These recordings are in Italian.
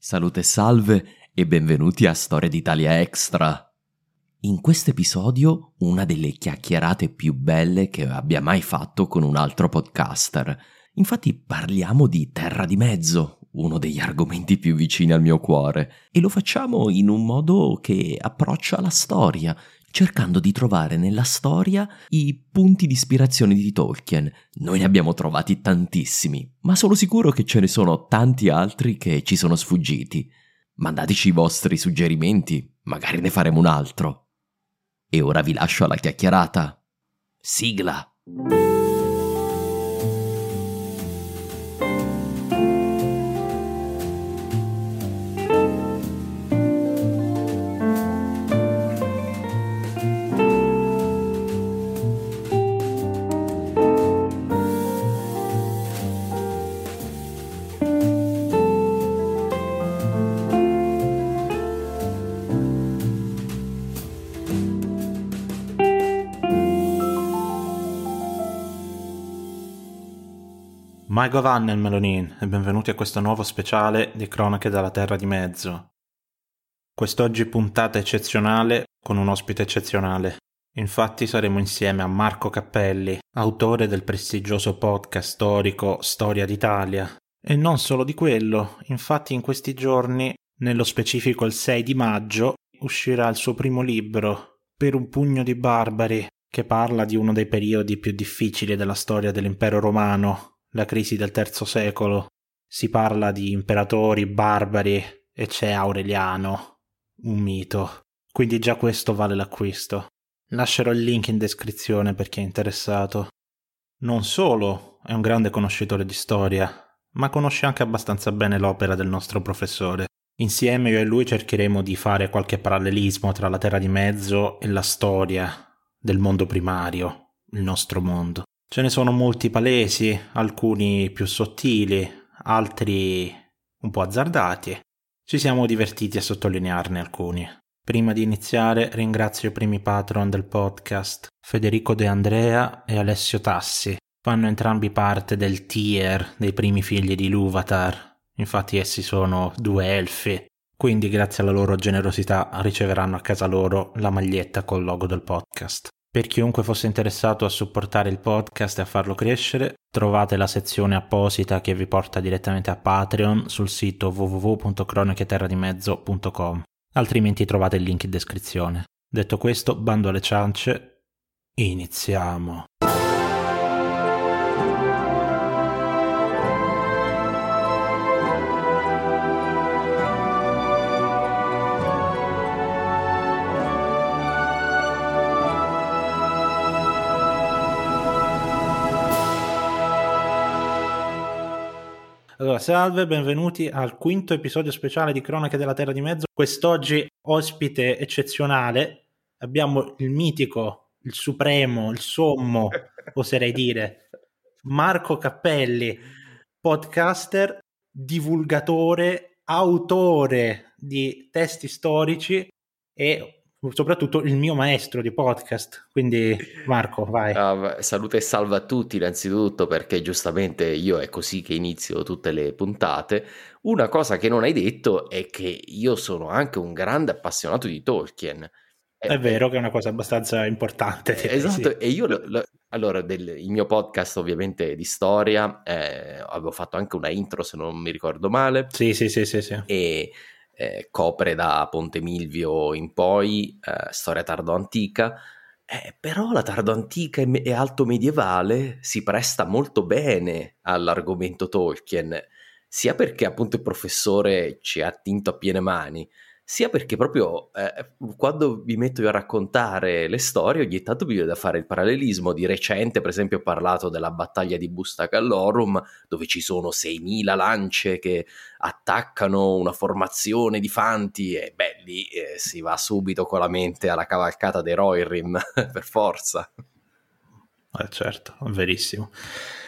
Salute e salve e benvenuti a Storia d'Italia Extra. In questo episodio una delle chiacchierate più belle che abbia mai fatto con un altro podcaster. Infatti parliamo di Terra di Mezzo, uno degli argomenti più vicini al mio cuore, e lo facciamo in un modo che approccia la storia, cercando di trovare nella storia i punti di ispirazione di Tolkien. Noi ne abbiamo trovati tantissimi, ma sono sicuro che ce ne sono tanti altri che ci sono sfuggiti. Mandateci i vostri suggerimenti, magari ne faremo un altro. E ora vi lascio alla chiacchierata. Sigla! Mai Govannen Melonin e benvenuti a questo nuovo speciale di Cronache dalla Terra di Mezzo. Quest'oggi puntata eccezionale con un ospite eccezionale. Infatti saremo insieme a Marco Cappelli, autore del prestigioso podcast storico Storia d'Italia. E non solo di quello, infatti in questi giorni, nello specifico il 6 di maggio, uscirà il suo primo libro, Per un pugno di barbari, che parla di uno dei periodi più difficili della storia dell'impero romano, la crisi del terzo secolo. Si parla di imperatori barbari e c'è Aureliano, un mito. Quindi già questo vale l'acquisto. Lascerò il link in descrizione per chi è interessato. Non solo è un grande conoscitore di storia, ma conosce anche abbastanza bene l'opera del nostro professore. Insieme io e lui cercheremo di fare qualche parallelismo tra la Terra di Mezzo e la storia del mondo primario, il nostro mondo. Ce ne sono molti palesi, alcuni più sottili, altri un po' azzardati. Ci siamo divertiti a sottolinearne alcuni. Prima di iniziare ringrazio i primi patron del podcast, Federico De Andrea e Alessio Tassi. Fanno entrambi parte del tier dei primi figli di Luvatar. Infatti essi sono due elfi, quindi grazie alla loro generosità riceveranno a casa loro la maglietta col logo del podcast. Per chiunque fosse interessato a supportare il podcast e a farlo crescere, trovate la sezione apposita che vi porta direttamente a Patreon sul sito www.cronacheterradimezzo.com. Altrimenti trovate il link in descrizione. Detto questo, bando alle ciance, iniziamo. Allora, salve, benvenuti al quinto episodio speciale di Cronache della Terra di Mezzo. Quest'oggi ospite eccezionale, abbiamo il mitico, il supremo, il sommo, oserei dire, Marco Cappelli, podcaster, divulgatore, autore di testi storici e soprattutto il mio maestro di podcast. Quindi, Marco, vai. Uh, salute e salve a tutti, innanzitutto, perché giustamente io è così che inizio tutte le puntate. Una cosa che non hai detto è che io sono anche un grande appassionato di Tolkien. è vero che è una cosa abbastanza importante. Esatto, sì. e io lo, lo, allora del, il mio podcast ovviamente di storia, eh, avevo fatto anche una intro se non mi ricordo male. Sì, sì, sì, sì. sì. E eh, copre da Ponte Milvio in poi, eh, storia tardo antica. Eh, però la tardo antica e, e alto medievale si presta molto bene all'argomento Tolkien, sia perché appunto il professore ci ha attinto a piene mani, sia perché proprio eh, quando vi metto io a raccontare le storie ogni tanto mi viene da fare il parallelismo. Di recente, per esempio, ho parlato della battaglia di Busta Callorum, dove ci sono 6.000 lance che attaccano una formazione di fanti e beh, lì eh, si va subito con la mente alla cavalcata dei Rohirrim, per forza. Eh, certo, verissimo.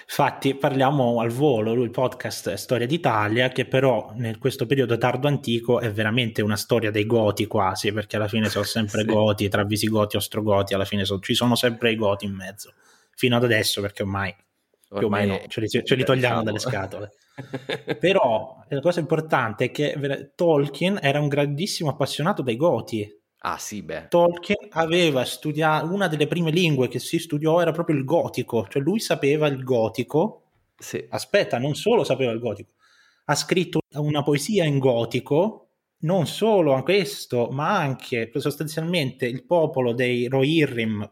Infatti parliamo al volo, lui il podcast è Storia d'Italia, che però in questo periodo tardo antico è veramente una storia dei goti quasi, perché alla fine sono sempre sì. goti, tra visigoti e ostrogoti, alla fine so, ci sono sempre i goti in mezzo, fino ad adesso perché ormai, ormai più o meno ce li, ce li togliamo diciamo. dalle scatole. però la cosa importante è che Tolkien era un grandissimo appassionato dei goti, Ah sì, beh. Tolkien aveva studiato, una delle prime lingue che si studiò era proprio il gotico, cioè lui sapeva il gotico. Sì. Aspetta, non solo sapeva il gotico, ha scritto una poesia in gotico, non solo a questo, ma anche sostanzialmente il popolo dei Rohirrim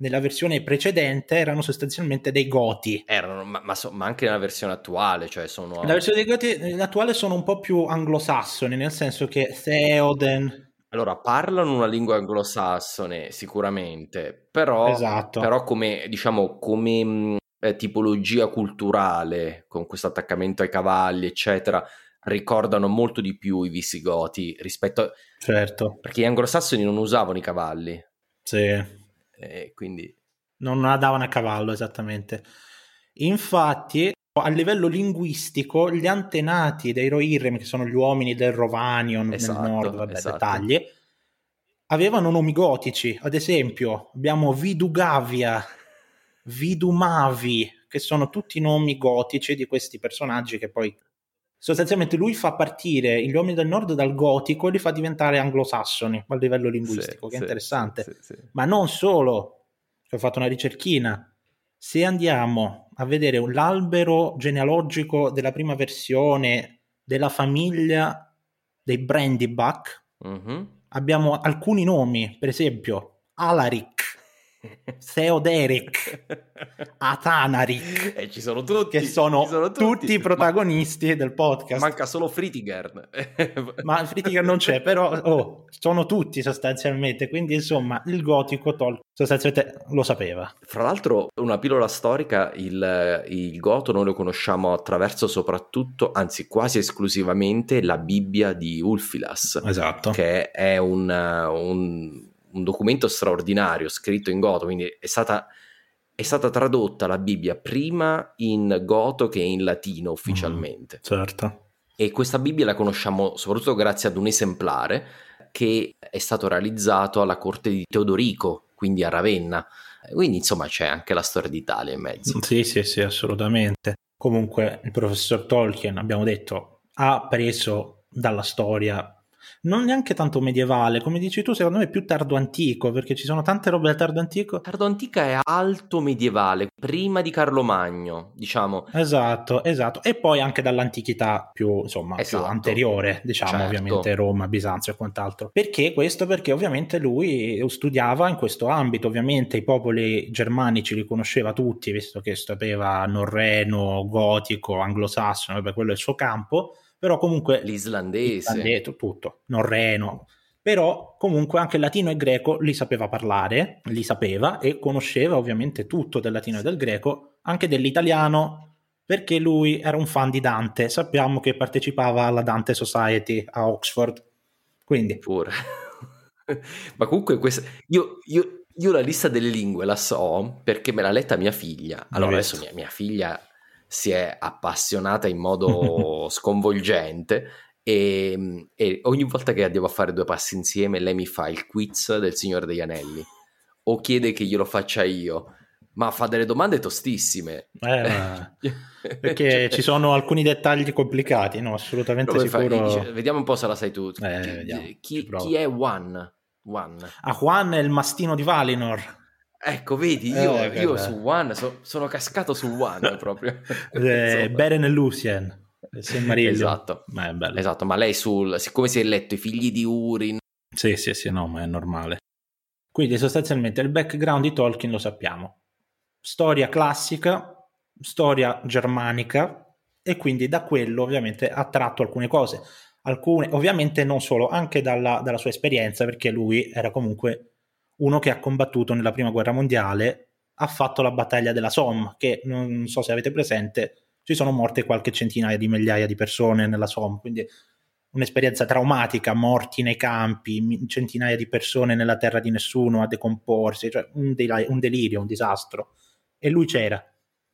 nella versione precedente erano sostanzialmente dei goti. Erano, ma, ma, so, ma anche nella versione attuale, cioè sono... La versione dei goti eh, attuale sono un po' più anglosassoni, nel senso che Theoden allora, parlano una lingua anglosassone sicuramente, però, esatto. però come, diciamo, come mh, eh, tipologia culturale, con questo attaccamento ai cavalli, eccetera, ricordano molto di più i visigoti rispetto a... Certo. Perché gli anglosassoni non usavano i cavalli. Sì. E quindi... Non andavano a cavallo, esattamente. Infatti, a livello linguistico gli antenati dei Rohirrim, che sono gli uomini del Rovanion esatto, nel nord, vabbè, esatto. dettagli, avevano nomi gotici. Ad esempio, abbiamo Vidugavia, Vidumavi, che sono tutti nomi gotici di questi personaggi che poi sostanzialmente lui fa partire gli uomini del nord dal gotico e li fa diventare anglosassoni a livello linguistico, sì, che è interessante. Sì, sì, Ma non solo, ho fatto una ricerchina. Se andiamo a vedere l'albero genealogico della prima versione della famiglia dei Brandybuck. Mm-hmm. Abbiamo alcuni nomi, per esempio Alaric, Theoderic, Atanaric, e ci sono tutti, che sono, sono tutti. tutti. i protagonisti Ma, del podcast. Manca solo Fritiger. Ma Fritiger non c'è, però oh, sono tutti sostanzialmente, quindi insomma il gotico Tolkien sostanzialmente lo sapeva. Fra l'altro una pillola storica, il, il goto noi lo conosciamo attraverso soprattutto, anzi quasi esclusivamente, la Bibbia di Ulfilas. Esatto. Che è un, un un documento straordinario scritto in goto, quindi è stata, è stata tradotta la Bibbia prima in goto che in latino ufficialmente. Mm, certo. E questa Bibbia la conosciamo soprattutto grazie ad un esemplare che è stato realizzato alla corte di Teodorico, quindi a Ravenna. Quindi insomma c'è anche la storia d'Italia in mezzo. Sì, sì, sì, assolutamente. Comunque il professor Tolkien, abbiamo detto, ha preso dalla storia non neanche tanto medievale, come dici tu, secondo me è più tardo antico, perché ci sono tante robe del tardo antico. Tardo antica è alto medievale, prima di Carlo Magno, diciamo. Esatto, esatto. E poi anche dall'antichità più, insomma, esatto. più anteriore, diciamo, certo. ovviamente Roma, Bisanzio e quant'altro. Perché questo? Perché ovviamente lui studiava in questo ambito, ovviamente i popoli germanici li conosceva tutti, visto che sapeva norreno, gotico, anglosassone, vabbè, quello è il suo campo però comunque l'islandese, l'islandese tutto, norreno, però comunque anche il latino e il greco li sapeva parlare, li sapeva e conosceva ovviamente tutto del latino e del greco, anche dell'italiano, perché lui era un fan di Dante, sappiamo che partecipava alla Dante Society a Oxford, quindi... Pure. Ma comunque questa... io, io, io, la lista delle lingue la so perché me l'ha letta mia figlia. Allora adesso mia, mia figlia si è appassionata in modo sconvolgente e, e, ogni volta che andiamo a fare due passi insieme lei mi fa il quiz del Signore degli Anelli o chiede che glielo faccia io ma fa delle domande tostissime. Eh, perché cioè, ci sono alcuni dettagli complicati no assolutamente sicuro. Dice, vediamo un po' se la sai tu. Eh, chi, chi, è One One. Ah, Juan è il mastino di Valinor. Ecco, vedi, io, eh, io su One so, sono cascato su One proprio. eh, Beren e Lucien. Esatto. Ma esatto, ma lei sul siccome si è letto i figli di Urin. Sì, sì, sì, no, ma è normale. Quindi sostanzialmente il background di Tolkien lo sappiamo. Storia classica, storia germanica e quindi da quello ovviamente ha tratto alcune cose. Alcune, ovviamente non solo, anche dalla, dalla sua esperienza, perché lui era comunque uno che ha combattuto nella prima guerra mondiale, ha fatto la battaglia della Somme, che non so se avete presente, ci sono morte qualche centinaia di migliaia di persone nella Somme, quindi un'esperienza traumatica, morti nei campi, centinaia di persone nella terra di nessuno a decomporsi, cioè un, del- un delirio, un disastro. E lui c'era.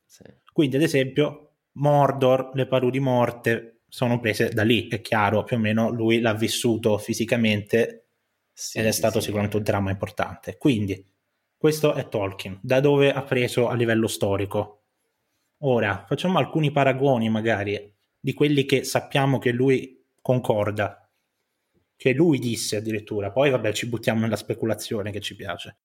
Sì. Quindi, ad esempio, Mordor, le paru di morte sono prese da lì, è chiaro, più o meno lui l'ha vissuto fisicamente sì, ed è stato sì, sicuramente un dramma importante. Quindi, questo è Tolkien, da dove ha preso a livello storico. Ora, facciamo alcuni paragoni magari di quelli che sappiamo che lui concorda, che lui disse addirittura, poi vabbè ci buttiamo nella speculazione che ci piace.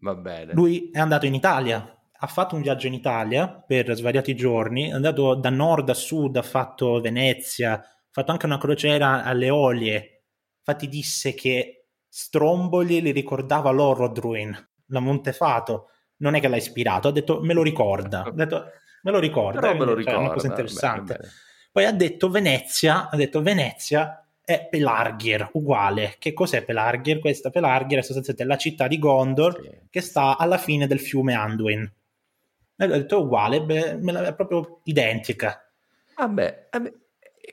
Va bene. Lui è andato in Italia, ha fatto un viaggio in Italia per svariati giorni, è andato da nord a sud, ha fatto Venezia, ha fatto anche una crociera alle Olie, infatti disse che Stromboli li ricordava l'Orodruin, la Montefato, non è che l'ha ispirato, ha detto me lo ricorda, ha detto me lo ricorda, Però me lo ricorda, cioè, è una cosa interessante. Bene, bene. Poi ha detto Venezia, ha detto Venezia è Pelargir, uguale. Che cos'è Pelargir? Questa Pelargir è sostanzialmente la città di Gondor sì. che sta alla fine del fiume Anduin. E ho detto uguale, beh, è proprio identica. Vabbè, ah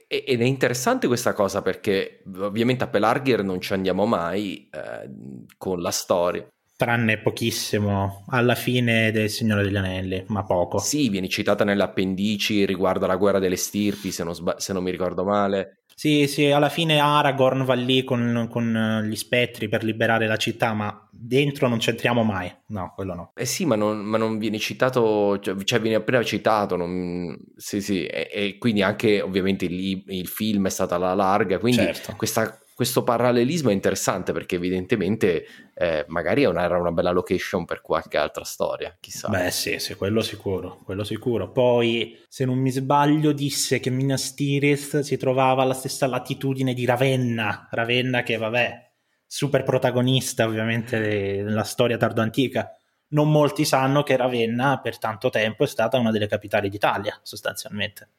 ed è interessante questa cosa perché ovviamente a Pelargir non ci andiamo mai eh, con la storia tranne pochissimo alla fine del Signore degli Anelli, ma poco. Sì, viene citata nelle appendici riguardo alla guerra delle stirpi, se non, sba- se non mi ricordo male. Sì, sì, alla fine Aragorn va lì con, con, gli spettri per liberare la città, ma dentro non c'entriamo mai. No, quello no. Eh sì, ma non, ma non viene citato, cioè, cioè viene appena citato. Non... Sì, sì, e, e, quindi anche ovviamente lì il film è stata alla larga, quindi certo. questa questo parallelismo è interessante perché evidentemente eh, magari una, era una bella location per qualche altra storia, chissà. Beh sì, sì, quello sicuro, quello sicuro. Poi, se non mi sbaglio, disse che Minas Tirith si trovava alla stessa latitudine di Ravenna, Ravenna che vabbè, super protagonista ovviamente della storia tardo-antica. Non molti sanno che Ravenna per tanto tempo è stata una delle capitali d'Italia, sostanzialmente.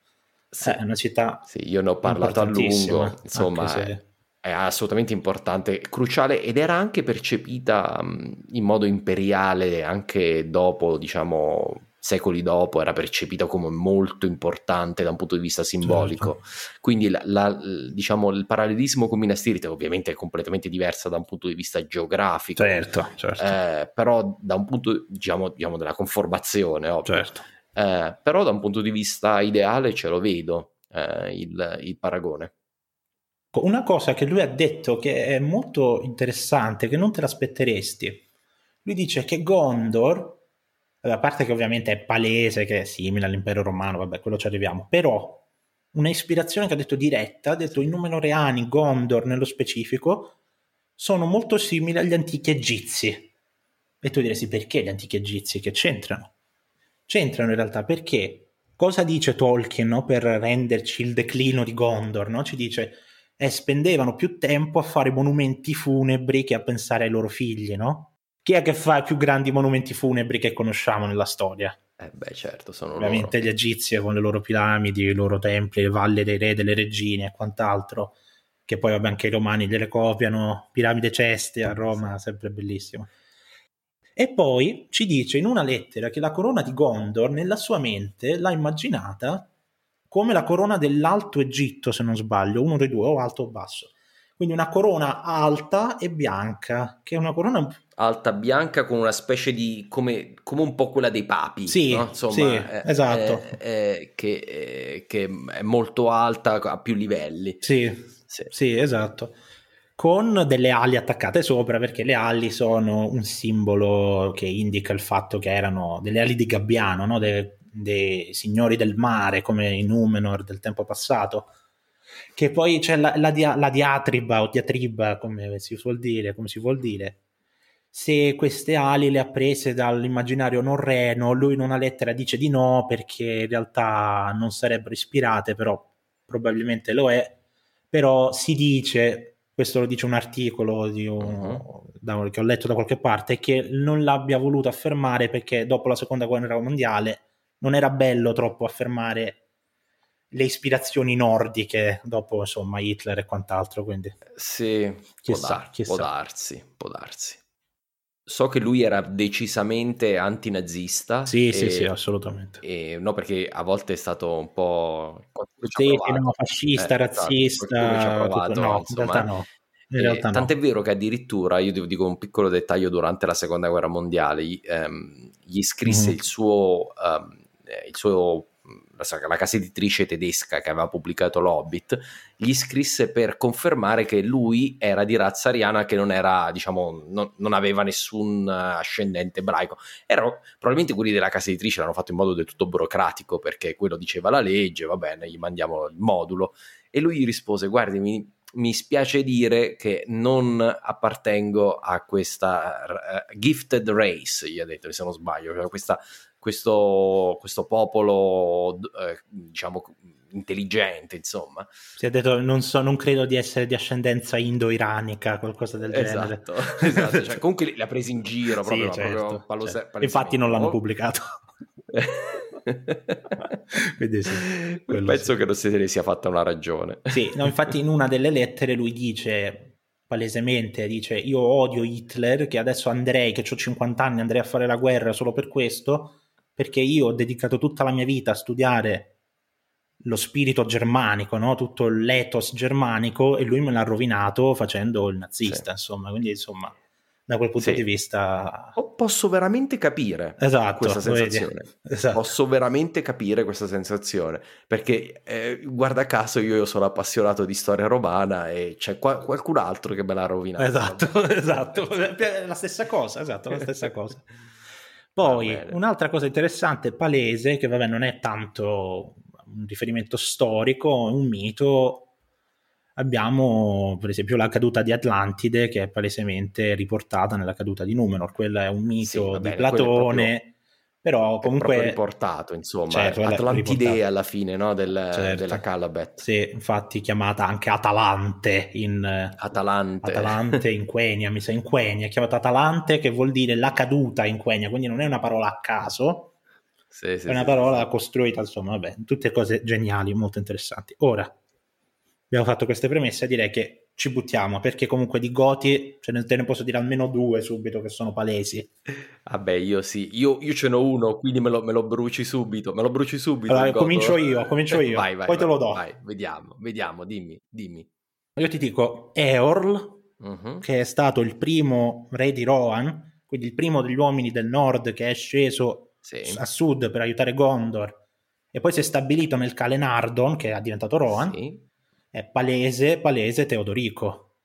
Sì, è una città sì, io ne ho parlato a lungo, insomma... Se è assolutamente importante, cruciale ed era anche percepita in modo imperiale anche dopo, diciamo, secoli dopo, era percepita come molto importante da un punto di vista simbolico. Certo. Quindi la, la, diciamo, il parallelismo con Minas Tirith ovviamente è completamente diversa da un punto di vista geografico, certo, certo. Eh, però da un punto diciamo, diciamo della conformazione, ovvio. Certo. Eh, però da un punto di vista ideale ce lo vedo eh, il, il paragone. Una cosa che lui ha detto che è molto interessante, che non te l'aspetteresti. Lui dice che Gondor, a parte che ovviamente è palese, che è simile all'impero romano, vabbè, quello ci arriviamo, però una ispirazione che ha detto diretta, ha detto i Numenoreani, Gondor nello specifico, sono molto simili agli antichi egizi. E tu diresti perché gli antichi egizi? Che c'entrano? C'entrano in realtà perché cosa dice Tolkien no, per renderci il declino di Gondor? No? Ci dice e spendevano più tempo a fare monumenti funebri che a pensare ai loro figli, no? Chi è che fa i più grandi monumenti funebri che conosciamo nella storia? Eh beh, certo, sono Ovviamente loro. gli egizi con le loro piramidi, i loro templi, le valle dei re, delle regine e quant'altro, che poi vabbè anche i romani gliele copiano, piramide ceste a Roma, sempre bellissimo. E poi ci dice in una lettera che la corona di Gondor nella sua mente l'ha immaginata come la corona dell'Alto Egitto, se non sbaglio, uno dei due, o alto o basso. Quindi una corona alta e bianca, che è una corona alta bianca con una specie di come, come un po' quella dei papi sì, no? Insomma, sì è, esatto è, è, che, che, è molto alta a più livelli sì, sì, sì esatto con delle ali attaccate sopra perché le ali sono un simbolo che indica il fatto che erano delle ali di gabbiano no? De, dei signori del mare come i Numenor del tempo passato. che poi c'è la, la, dia, la diatriba o diatriba, come si vuol dire, come si vuol dire, se queste ali le ha prese dall'immaginario norreno, lui in una lettera dice di no perché in realtà non sarebbero ispirate, però probabilmente lo è, però si dice, questo lo dice un articolo un, uh-huh. da, che ho letto da qualche parte, che non l'abbia voluto affermare perché dopo la seconda guerra mondiale non era bello troppo affermare le ispirazioni nordiche dopo insomma Hitler e quant'altro quindi sì chissà, può, dar- chissà. può darsi può darsi So che lui era decisamente antinazista. Sì, e, sì, sì, assolutamente. E, no, perché a volte è stato un po'... Sì, no, fascista, eh, esatto, razzista. Provato, tutto, no, insomma, in realtà no. In realtà no. Tant'è vero che addirittura, io dico un piccolo dettaglio, durante la seconda guerra mondiale ehm, gli scrisse mm-hmm. il suo... Il suo la casa editrice tedesca che aveva pubblicato l'Hobbit, gli scrisse per confermare che lui era di razza ariana, che non era, diciamo, non, non aveva nessun ascendente ebraico. Erano probabilmente quelli della casa editrice l'hanno fatto in modo del tutto burocratico, perché quello diceva la legge, va bene, gli mandiamo il modulo. E lui gli rispose: Guardi, mi, mi spiace dire che non appartengo a questa uh, gifted race, gli ha detto, se non sbaglio, cioè questa questo, questo popolo, eh, diciamo, intelligente, insomma. Si è detto, non, so, non credo di essere di ascendenza indo-iranica, qualcosa del esatto, genere. Esatto, cioè, comunque li ha presi in giro, proprio, sì, certo, proprio palose- certo. Infatti non l'hanno pubblicato. Quindi sì, penso sì. che non se ne sia fatta una ragione. Sì, no, infatti in una delle lettere lui dice palesemente, dice io odio Hitler, che adesso andrei, che ho 50 anni, andrei a fare la guerra solo per questo, perché io ho dedicato tutta la mia vita a studiare lo spirito germanico, no? tutto l'ethos germanico, e lui me l'ha rovinato facendo il nazista, sì. insomma, quindi insomma, da quel punto sì. di vista... Posso veramente capire esatto, questa sensazione. Esatto. Posso veramente capire questa sensazione, perché eh, guarda caso io sono appassionato di storia romana e c'è qua- qualcun altro che me l'ha rovinato. Esatto, esatto, la stessa cosa, esatto, la stessa cosa. Poi un'altra cosa interessante, palese, che vabbè non è tanto un riferimento storico, è un mito. Abbiamo per esempio la caduta di Atlantide che è palesemente riportata nella caduta di Numenor, quella è un mito sì, di bene, Platone però comunque è riportato insomma certo, Atlantide riportato. alla fine no? Del, certo. della Calabet sì infatti chiamata anche Atalante in Atalante Atalante in Quenya mi sa in Quenya è chiamata Atalante che vuol dire la caduta in Quenya quindi non è una parola a caso sì, sì, è una sì, parola costruita insomma vabbè tutte cose geniali molto interessanti ora abbiamo fatto queste premesse direi che ci buttiamo perché comunque di Goti ce ne, te ne posso dire almeno due subito che sono palesi. Vabbè, io sì, io, io ce n'ho uno, quindi me lo, me lo, bruci subito. Me lo bruci subito. Allora, comincio io, comincio io. vai, vai, poi vai, te lo do. Vai, vediamo, vediamo, dimmi, dimmi. Io ti dico Eorl, uh-huh. che è stato il primo re di Rohan, quindi il primo degli uomini del nord che è sceso sì. a sud per aiutare Gondor e poi si è stabilito nel Calenardon, che è diventato Rohan. Sì è palese, palese Teodorico.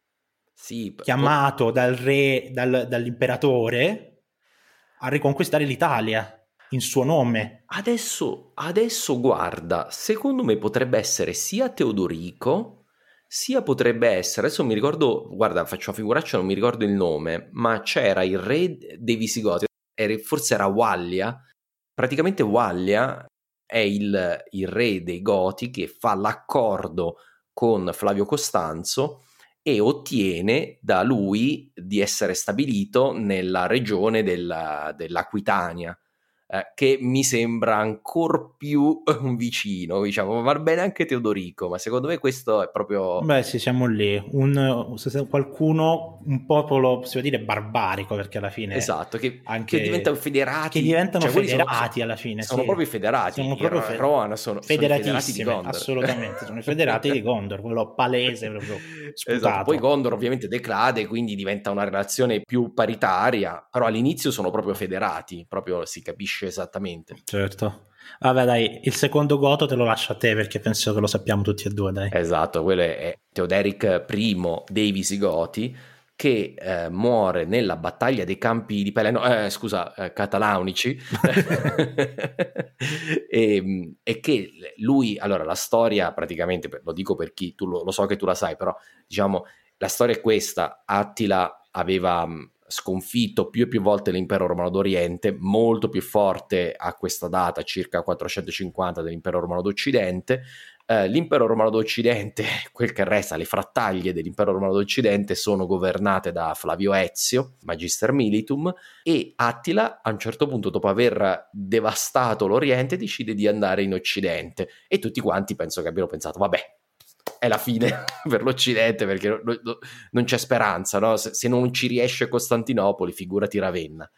Sì, chiamato po- dal re, dal, dall'imperatore a riconquistare l'Italia in suo nome. Adesso, adesso guarda, secondo me potrebbe essere sia Teodorico, sia potrebbe essere, adesso mi ricordo, guarda, faccio una figuraccia, non mi ricordo il nome, ma c'era il re dei Visigoti, forse era Wallia, praticamente Wallia è il, il re dei Goti che fa l'accordo con Flavio Costanzo e ottiene da lui di essere stabilito nella regione della, dell'Aquitania eh, che mi sembra ancora più un vicino, diciamo, va bene anche Teodorico, ma secondo me questo è proprio... Beh sì, siamo lì, un, qualcuno, un popolo, possiamo dire, barbarico, perché alla fine... Esatto, che, anche, che diventano federati. Che diventano cioè, federati sono, alla fine. Sono sì. proprio federati, sono proprio fe- Rohan sono, federatissimi, sono assolutamente, sono i federati di Gondor, quello palese proprio sputato. Esatto, poi Gondor ovviamente decade, quindi diventa una relazione più paritaria, però all'inizio sono proprio federati, proprio si capisce capisce esattamente. Certo. Vabbè, dai, il secondo goto te lo lascio a te perché penso che lo sappiamo tutti e due, dai. Esatto, quello è Teoderic I dei Visigoti, che eh, muore nella battaglia dei campi di Peleno, eh, scusa, eh, catalaunici, e, e, che lui, allora la storia praticamente, lo dico per chi, tu lo, lo, so che tu la sai, però diciamo, la storia è questa, Attila aveva sconfitto più e più volte l'impero romano d'Oriente, molto più forte a questa data, circa 450 dell'impero romano d'Occidente, eh, l'impero romano d'Occidente, quel che resta, le frattaglie dell'impero romano d'Occidente sono governate da Flavio Ezio, Magister Militum, e Attila a un certo punto, dopo aver devastato l'Oriente, decide di andare in Occidente. E tutti quanti penso che abbiano pensato, vabbè, è la fine per l'Occidente perché no, no, non c'è speranza, no? se, se, non ci riesce Costantinopoli, figurati Ravenna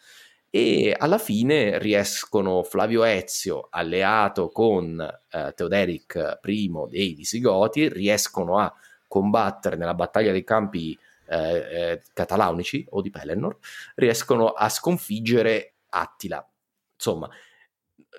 e alla fine riescono Flavio Ezio, alleato con eh, Teoderic I dei Visigoti, riescono a combattere nella battaglia dei campi eh, eh, catalaunici o di Pelennor, riescono a sconfiggere Attila. Insomma,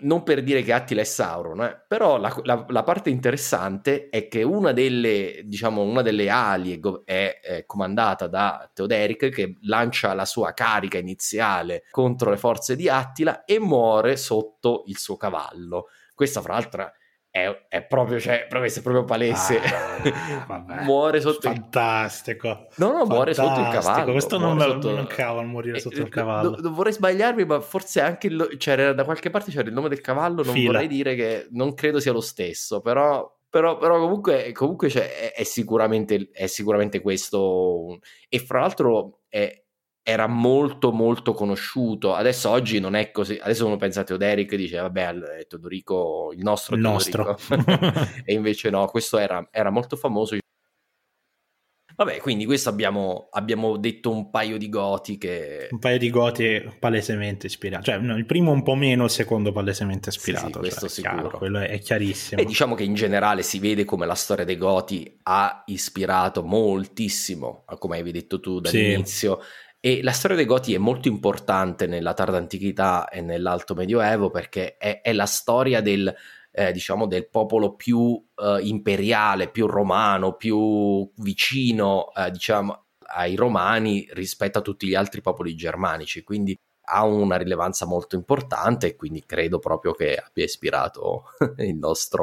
non per dire che Attila è Sauron, eh, però la, la, la, parte interessante è che una delle, diciamo, una delle ali è, è, comandata da Teoderic che lancia la sua carica iniziale contro le forze di Attila e muore sotto il suo cavallo. Questa, fra l'altro, è, è, proprio, cioè, questo è proprio palese. Ah, muore sotto Fantastico. il No, no, Fantastico. muore sotto il cavallo. Questo non, sotto... non cavolo morire sotto il cavallo. Do, do, vorrei sbagliarmi, ma forse anche il, c'era, da qualche parte c'era il nome del cavallo. Non Fila. vorrei dire che non credo sia lo stesso, però. Però, però comunque, comunque cioè, è, è, sicuramente, è sicuramente questo. E fra l'altro è, era molto molto conosciuto. Adesso oggi non è così. Adesso uno pensa a Teoderic e dice vabbè Teodorico il nostro il nostro. E invece no questo era, era, molto famoso. Vabbè quindi questo abbiamo, abbiamo detto un paio di goti che un paio di goti palesemente ispirati cioè no, il primo un po' meno il secondo palesemente ispirato sì, sì, questo cioè, sicuro. chiaro, quello è chiarissimo. E diciamo che in generale si vede come la storia dei goti ha ispirato moltissimo come avevi detto tu dall'inizio sì e la storia dei Goti è molto importante nella tarda antichità e nell'alto medioevo perché è, è la storia del, eh, diciamo, del popolo più eh, imperiale, più romano, più vicino eh, diciamo, ai romani rispetto a tutti gli altri popoli germanici. Quindi ha una rilevanza molto importante e quindi credo proprio che abbia ispirato il nostro.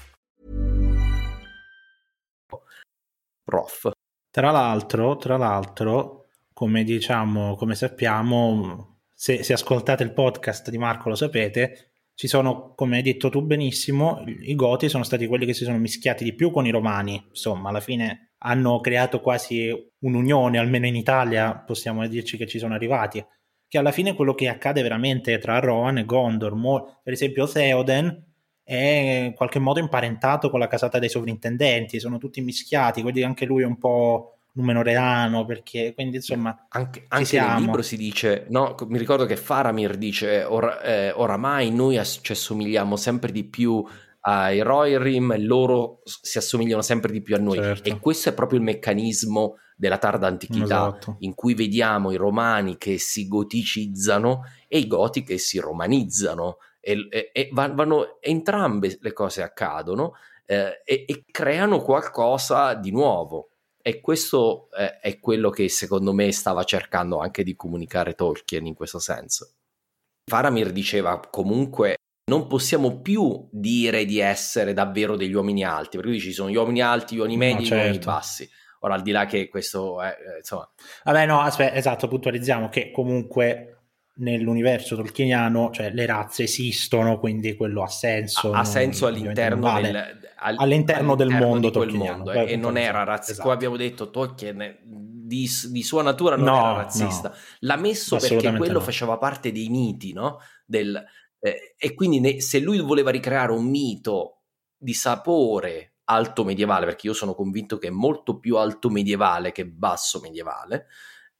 Prof. Tra l'altro, tra l'altro, come diciamo, come sappiamo, se, se ascoltate il podcast di Marco lo sapete, ci sono, come hai detto tu benissimo, i Goti sono stati quelli che si sono mischiati di più con i Romani, insomma, alla fine hanno creato quasi un'unione, almeno in Italia possiamo dirci che ci sono arrivati, che alla fine quello che accade veramente tra Rohan e Gondor, Mo, per esempio Theoden è in qualche modo imparentato con la casata dei sovrintendenti, sono tutti mischiati, quindi anche lui è un po' numenoreano perché quindi insomma anche, anche nel libro si dice no, mi ricordo che Faramir dice or, eh, oramai noi as- ci assomigliamo sempre di più ai Rohirrim e loro si assomigliano sempre di più a noi certo. e questo è proprio il meccanismo della tarda antichità esatto. in cui vediamo i romani che si goticizzano e i goti che si romanizzano e, e, e vanno entrambe le cose accadono eh, e, e creano qualcosa di nuovo e questo è, è quello che secondo me stava cercando anche di comunicare Tolkien in questo senso. Faramir diceva comunque non possiamo più dire di essere davvero degli uomini alti, perché ci sono gli uomini alti, gli uomini medi, no, certo. gli uomini certo. bassi. Ora, al di là che questo è, eh, insomma... Vabbè, no, aspetta, esatto, puntualizziamo che comunque nell'universo tolkieniano, cioè le razze esistono, quindi quello ha senso. Ha, ha senso all'interno, vale. del, al, all'interno, all'interno, del mondo tolkieniano. Mondo, e non era razzista, esatto. come abbiamo detto, Tolkien di, di sua natura non no, era razzista. No. L'ha messo perché quello no. faceva parte dei miti, no? Del, eh, e quindi ne, se lui voleva ricreare un mito di sapore alto medievale, perché io sono convinto che è molto più alto medievale che basso medievale,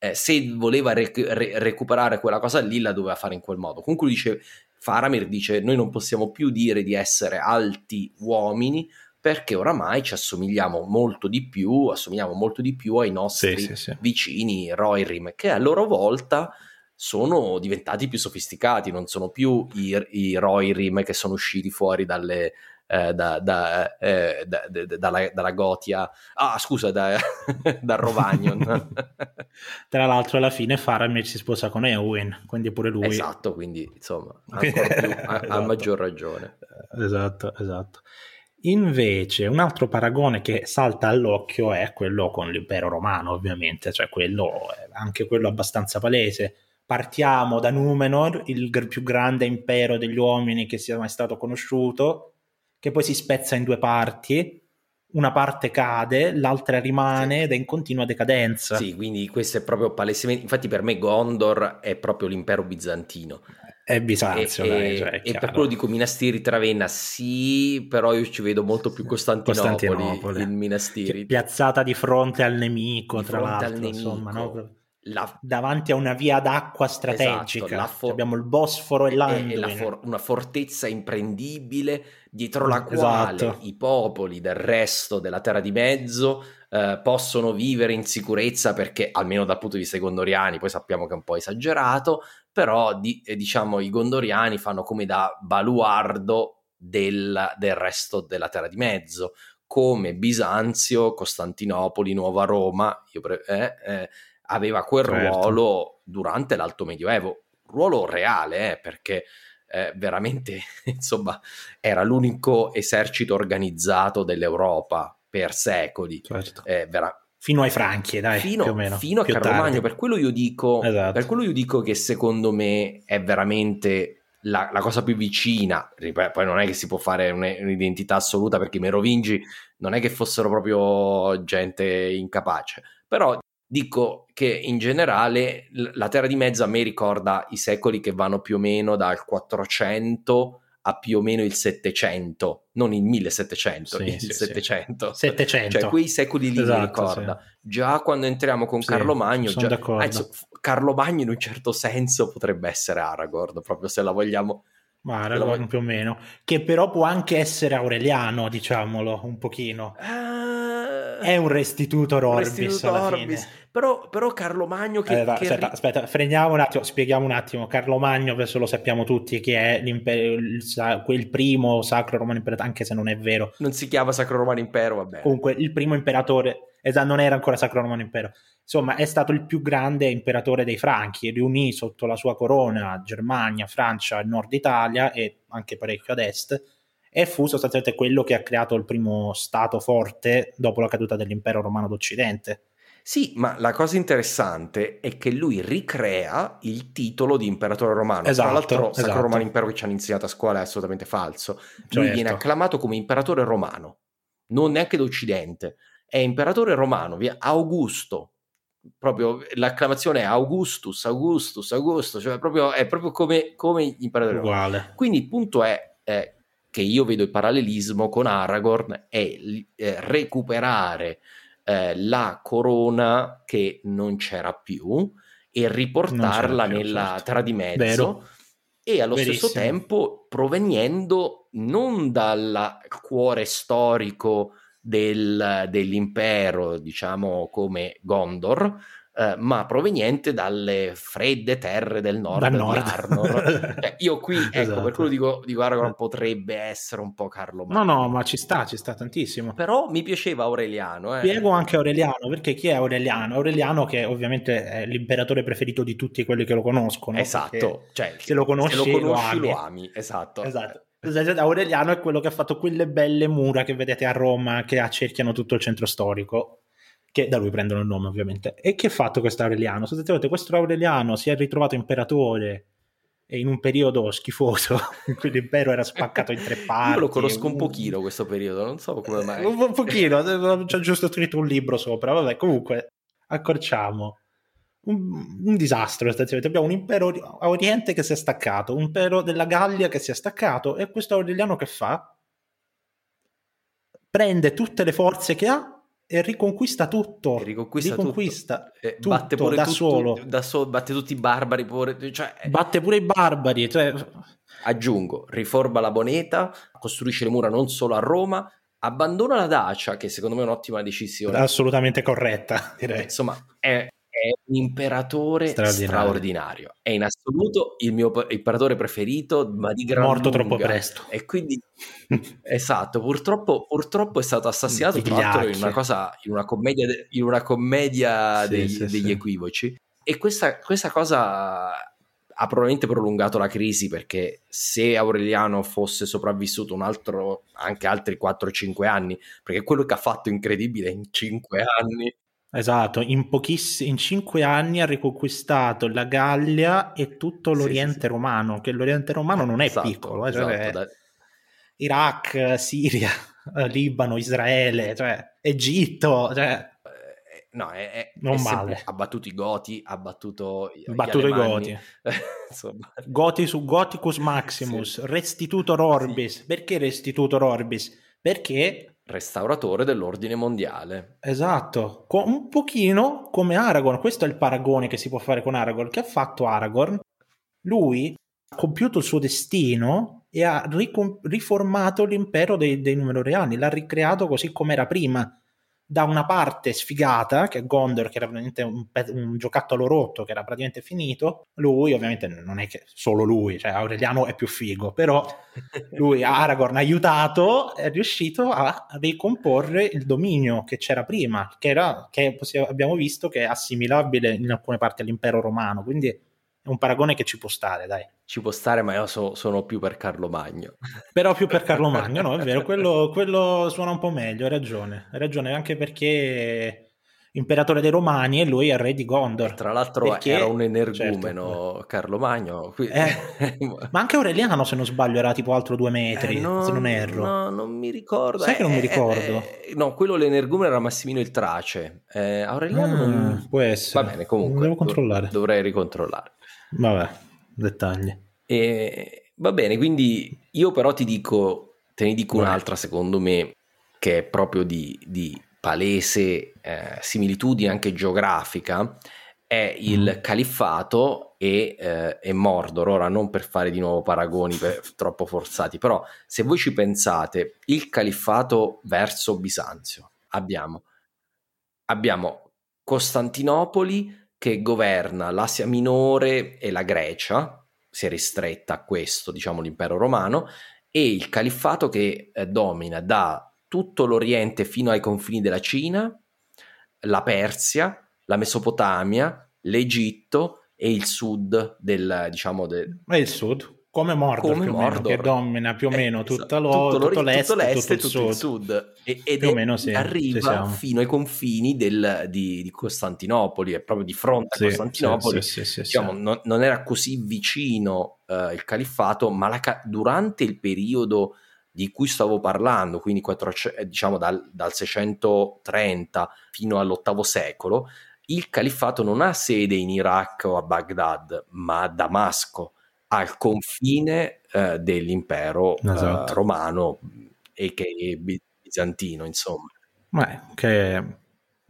eh, se voleva rec- re- recuperare quella cosa lì la doveva fare in quel modo. Comunque dice, Faramir dice, noi non possiamo più dire di essere alti uomini perché oramai ci assomigliamo molto di più, assomigliamo molto di più ai nostri sì, sì, sì. vicini Roirim, che a loro volta sono diventati più sofisticati, non sono più i, i Roirim che sono usciti fuori dalle, eh, da, da, eh, da, dalla, dalla, Gotia, ah scusa, da, dal Rovagnon. Tra l'altro alla fine Faramir si sposa con Eowyn, quindi pure lui... Esatto, quindi insomma, più, esatto. a maggior ragione. Esatto, esatto. Invece, un altro paragone che salta all'occhio è quello con l'impero romano, ovviamente, cioè quello, anche quello abbastanza palese. Partiamo da Numenor, il più grande impero degli uomini che sia mai stato conosciuto, che poi si spezza in due parti, una parte cade, l'altra rimane sì. ed è in continua decadenza. Sì, quindi questo è proprio palesemente. Infatti, per me Gondor è proprio l'impero bizantino. È Bisanzio, e, dai, cioè, è e per quello dico Minastiri Travenna, sì, però io ci vedo molto più Costantinopoli, Costantinopoli. in Minastiri. Piazzata di fronte al nemico, di tra l'altro, al nemico. insomma, no? La... davanti a una via d'acqua strategica. Esatto, for... Abbiamo il Bosforo e l'Anduin. For... una fortezza imprendibile dietro la quale esatto. i popoli del resto della Terra di Mezzo eh, possono vivere in sicurezza perché, almeno dal punto di vista dei gondoriani, poi sappiamo che è un po' esagerato, però di, eh, diciamo i gondoriani fanno come da baluardo del, del resto della Terra di Mezzo, come Bisanzio, Costantinopoli, Nuova Roma, io pre- eh, eh aveva quel certo. ruolo durante l'Alto Medioevo, ruolo reale, eh, perché eh, veramente, insomma, era l'unico esercito organizzato dell'Europa per secoli. Certo. Eh, vera- fino ai Franchi, dai, fino, più o meno. Fino a Carlomagno, per quello, io dico, esatto. per quello io dico che secondo me è veramente la, la, cosa più vicina, poi non è che si può fare un'identità assoluta perché i Merovingi non è che fossero proprio gente incapace, però Dico che in generale la Terra di Mezzo a me ricorda i secoli che vanno più o meno dal 400 a più o meno il 700, non il 1700, sì, il sì, 700. Sì. 700. Cioè quei secoli lì esatto, mi ricorda. Già quando entriamo con Carlo Magno, già, anzi, Carlo Magno in un certo senso potrebbe essere Aragorn, proprio se la vogliamo... Ma Aragorn più o meno, che però può anche essere Aureliano, diciamolo, un pochino. Uh... È un restituto Orbis restitutor Orbis. Però, però Carlo Magno che... Eh, che aspetta, ri... aspetta, freniamo un attimo, spieghiamo un attimo. Carlo Magno, adesso lo sappiamo tutti, che è il, il primo Sacro Romano Imperatore, anche se non è vero. Non si chiama Sacro Romano Impero, vabbè. Comunque, il primo imperatore, esatto, non era ancora Sacro Romano Impero. Insomma, è stato il più grande imperatore dei Franchi, riunì sotto la sua corona Germania, Francia Nord Italia e anche parecchio ad est e fu sostanzialmente quello che ha creato il primo stato forte dopo la caduta dell'impero romano d'Occidente. Sì, ma la cosa interessante è che lui ricrea il titolo di imperatore romano. Esatto, Tra l'altro, esatto. Sacro Romano Impero che ci hanno insegnato a scuola è assolutamente falso. Certo. Lui viene acclamato come imperatore romano, non neanche d'Occidente. È imperatore romano, via Augusto. Proprio l'acclamazione è Augustus, Augustus, Augusto, cioè proprio, è proprio come, come imperatore Uguale. romano. Quindi il punto è, è, che io vedo il parallelismo con Aragorn è, è recuperare eh, la corona che non c'era più e riportarla più, nella certo. terra di mezzo Vero. e allo Verissimo. stesso tempo proveniendo non dal cuore storico del, dell'impero, diciamo come Gondor, eh, ma proveniente dalle fredde terre del nord, Dal nord. eh, io qui, ecco, esatto. per quello dico, dico Aragorn potrebbe essere un po' Carlo Magno. No, no, ma ci sta, ci sta tantissimo. Però mi piaceva Aureliano. Eh. Spiego anche Aureliano, perché chi è Aureliano? Aureliano che ovviamente è l'imperatore preferito di tutti quelli che lo conoscono. Esatto, cioè, se lo conosci, se lo, conosci, lo, ami. lo ami. Esatto. esatto. Aureliano è quello che ha fatto quelle belle mura che vedete a Roma che accerchiano tutto il centro storico che da lui prendono il nome ovviamente. E che ha fatto questo Aureliano? Sostanzialmente questo Aureliano si è ritrovato imperatore in un periodo schifoso in cui l'impero era spaccato in tre parti. Io lo conosco un pochino questo periodo, non so come mai. Un pochino, c'è giusto scritto un libro sopra, vabbè, comunque accorciamo. Un, un disastro sostanzialmente. Abbiamo un impero a oriente che si è staccato, un impero della Gallia che si è staccato e questo Aureliano che fa? Prende tutte le forze che ha e riconquista tutto. E riconquista, riconquista tutto. tutto batte pure da tutto, solo. Da solo. Batte tutti i barbari. Pure, cioè, batte pure i barbari. Cioè... Aggiungo, riforma la moneta, costruisce le mura non solo a Roma, abbandona la Dacia, che secondo me è un'ottima decisione. Assolutamente corretta, direi. Insomma, è è un imperatore straordinario. straordinario. È in assoluto il mio imperatore preferito, ma di gran Morto lunga. troppo presto. E quindi, esatto, purtroppo, purtroppo, è stato assassinato in una cosa, in una commedia, in una commedia sì, degli, sì, degli sì. equivoci. E questa, questa cosa ha probabilmente prolungato la crisi perché se Aureliano fosse sopravvissuto un altro, anche altri 4-5 anni, perché quello che ha fatto incredibile in 5 anni Esatto, in, pochiss- in cinque anni ha riconquistato la Gallia e tutto l'Oriente sì, sì. romano, che l'Oriente romano non è esatto, piccolo, eh, cioè esatto, Iraq, Siria, Libano, Israele, cioè Egitto, cioè eh, no, è, è, non è male. Ha battuto i Goti, ha battuto, battuto i Goti. Goti su Goticus Maximus. Restitutor Orbis. Perché Restitutor Orbis? Perché restauratore dell'ordine mondiale. Esatto, un pochino come Aragorn, questo è il paragone che si può fare con Aragorn. Che ha fatto Aragorn? Lui ha compiuto il suo destino e ha ricom- riformato l'impero dei, dei Numenoriani, l'ha ricreato così come era prima da una parte sfigata, che è Gondor, che era veramente un, un, giocattolo rotto, che era praticamente finito. Lui, ovviamente, non è che solo lui, cioè Aureliano è più figo, però lui, Aragorn, aiutato, è riuscito a ricomporre il dominio che c'era prima, che, era, che abbiamo visto che è assimilabile in alcune parti all'impero romano, quindi è un paragone che ci può stare, dai. Ci può stare, ma io so, sono più per Carlo Magno. Però più per Carlo Magno, no, è vero, quello, quello, suona un po' meglio, hai ragione. Hai ragione, anche perché imperatore dei Romani e lui è re di Gondor. E tra l'altro perché, era un energumeno certo, Carlo Magno. Quindi... Eh, ma anche Aureliano, se non sbaglio, era tipo altro due metri, eh, no, se non erro. No, non mi ricordo. Sai eh, che non mi eh, ricordo? Eh, no, quello l'energumeno era Massimino il Trace. Eh, Aureliano ah, non... Può essere. Va bene, comunque. Devo controllare. Dovrei ricontrollare. Vabbè, dettagli. E, va bene, quindi io però ti dico, te ne dico un'altra secondo me, che è proprio di, di palese eh, similitudine anche geografica, è il mm. califfato e, eh, e, Mordor. Ora, non per fare di nuovo paragoni per, troppo forzati, però se voi ci pensate, il califfato verso Bisanzio, abbiamo, abbiamo Costantinopoli che governa l'Asia minore e la Grecia, si è ristretta a questo, diciamo, l'impero romano, e il califfato che eh, domina da tutto l'Oriente fino ai confini della Cina, la Persia, la Mesopotamia, l'Egitto e il sud del, diciamo, del... E il sud? Come Mordor, come Mordor. Meno, che domina più o meno eh, tutta lo, tutto, tutto, l'est, tutto l'est e tutto, tutto il sud. E, ed più meno sì, arriva fino ai confini del, di, di, Costantinopoli è proprio di fronte sì, a Costantinopoli. sì, diciamo, non, non, era così vicino uh, il califfato ma la, durante il periodo di cui stavo parlando quindi 400, eh, diciamo dal, dal 630 fino all'VIII secolo il califfato non ha sede in Iraq o a Baghdad ma a Damasco al confine eh, dell'impero eh, esatto. eh, romano e che bizantino, insomma. Beh, che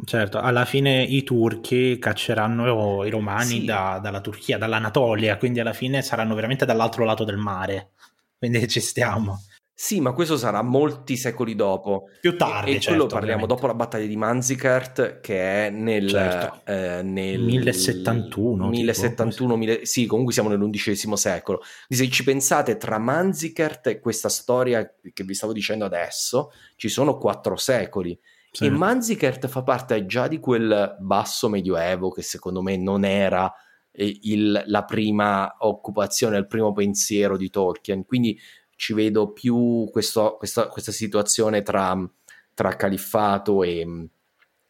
certo, alla fine i turchi cacceranno i romani sì. da, dalla Turchia, dall'Anatolia, quindi alla fine saranno veramente dall'altro lato del mare. Quindi ci stiamo. Sì, ma questo sarà molti secoli dopo. Più tardi, e, e certo, quello parliamo ovviamente. dopo la battaglia di Manzikert, che è nel, certo. eh, nel 1071. 1071 mille, sì, comunque siamo nell'undicesimo secolo. Se ci pensate, tra Manzikert e questa storia che vi stavo dicendo adesso, ci sono quattro secoli. Sì. E Manzikert fa parte già di quel basso medioevo che secondo me non era eh, il, la prima occupazione, il primo pensiero di Tolkien. Quindi ci vedo più questo, questa, questa, situazione tra, tra califfato e,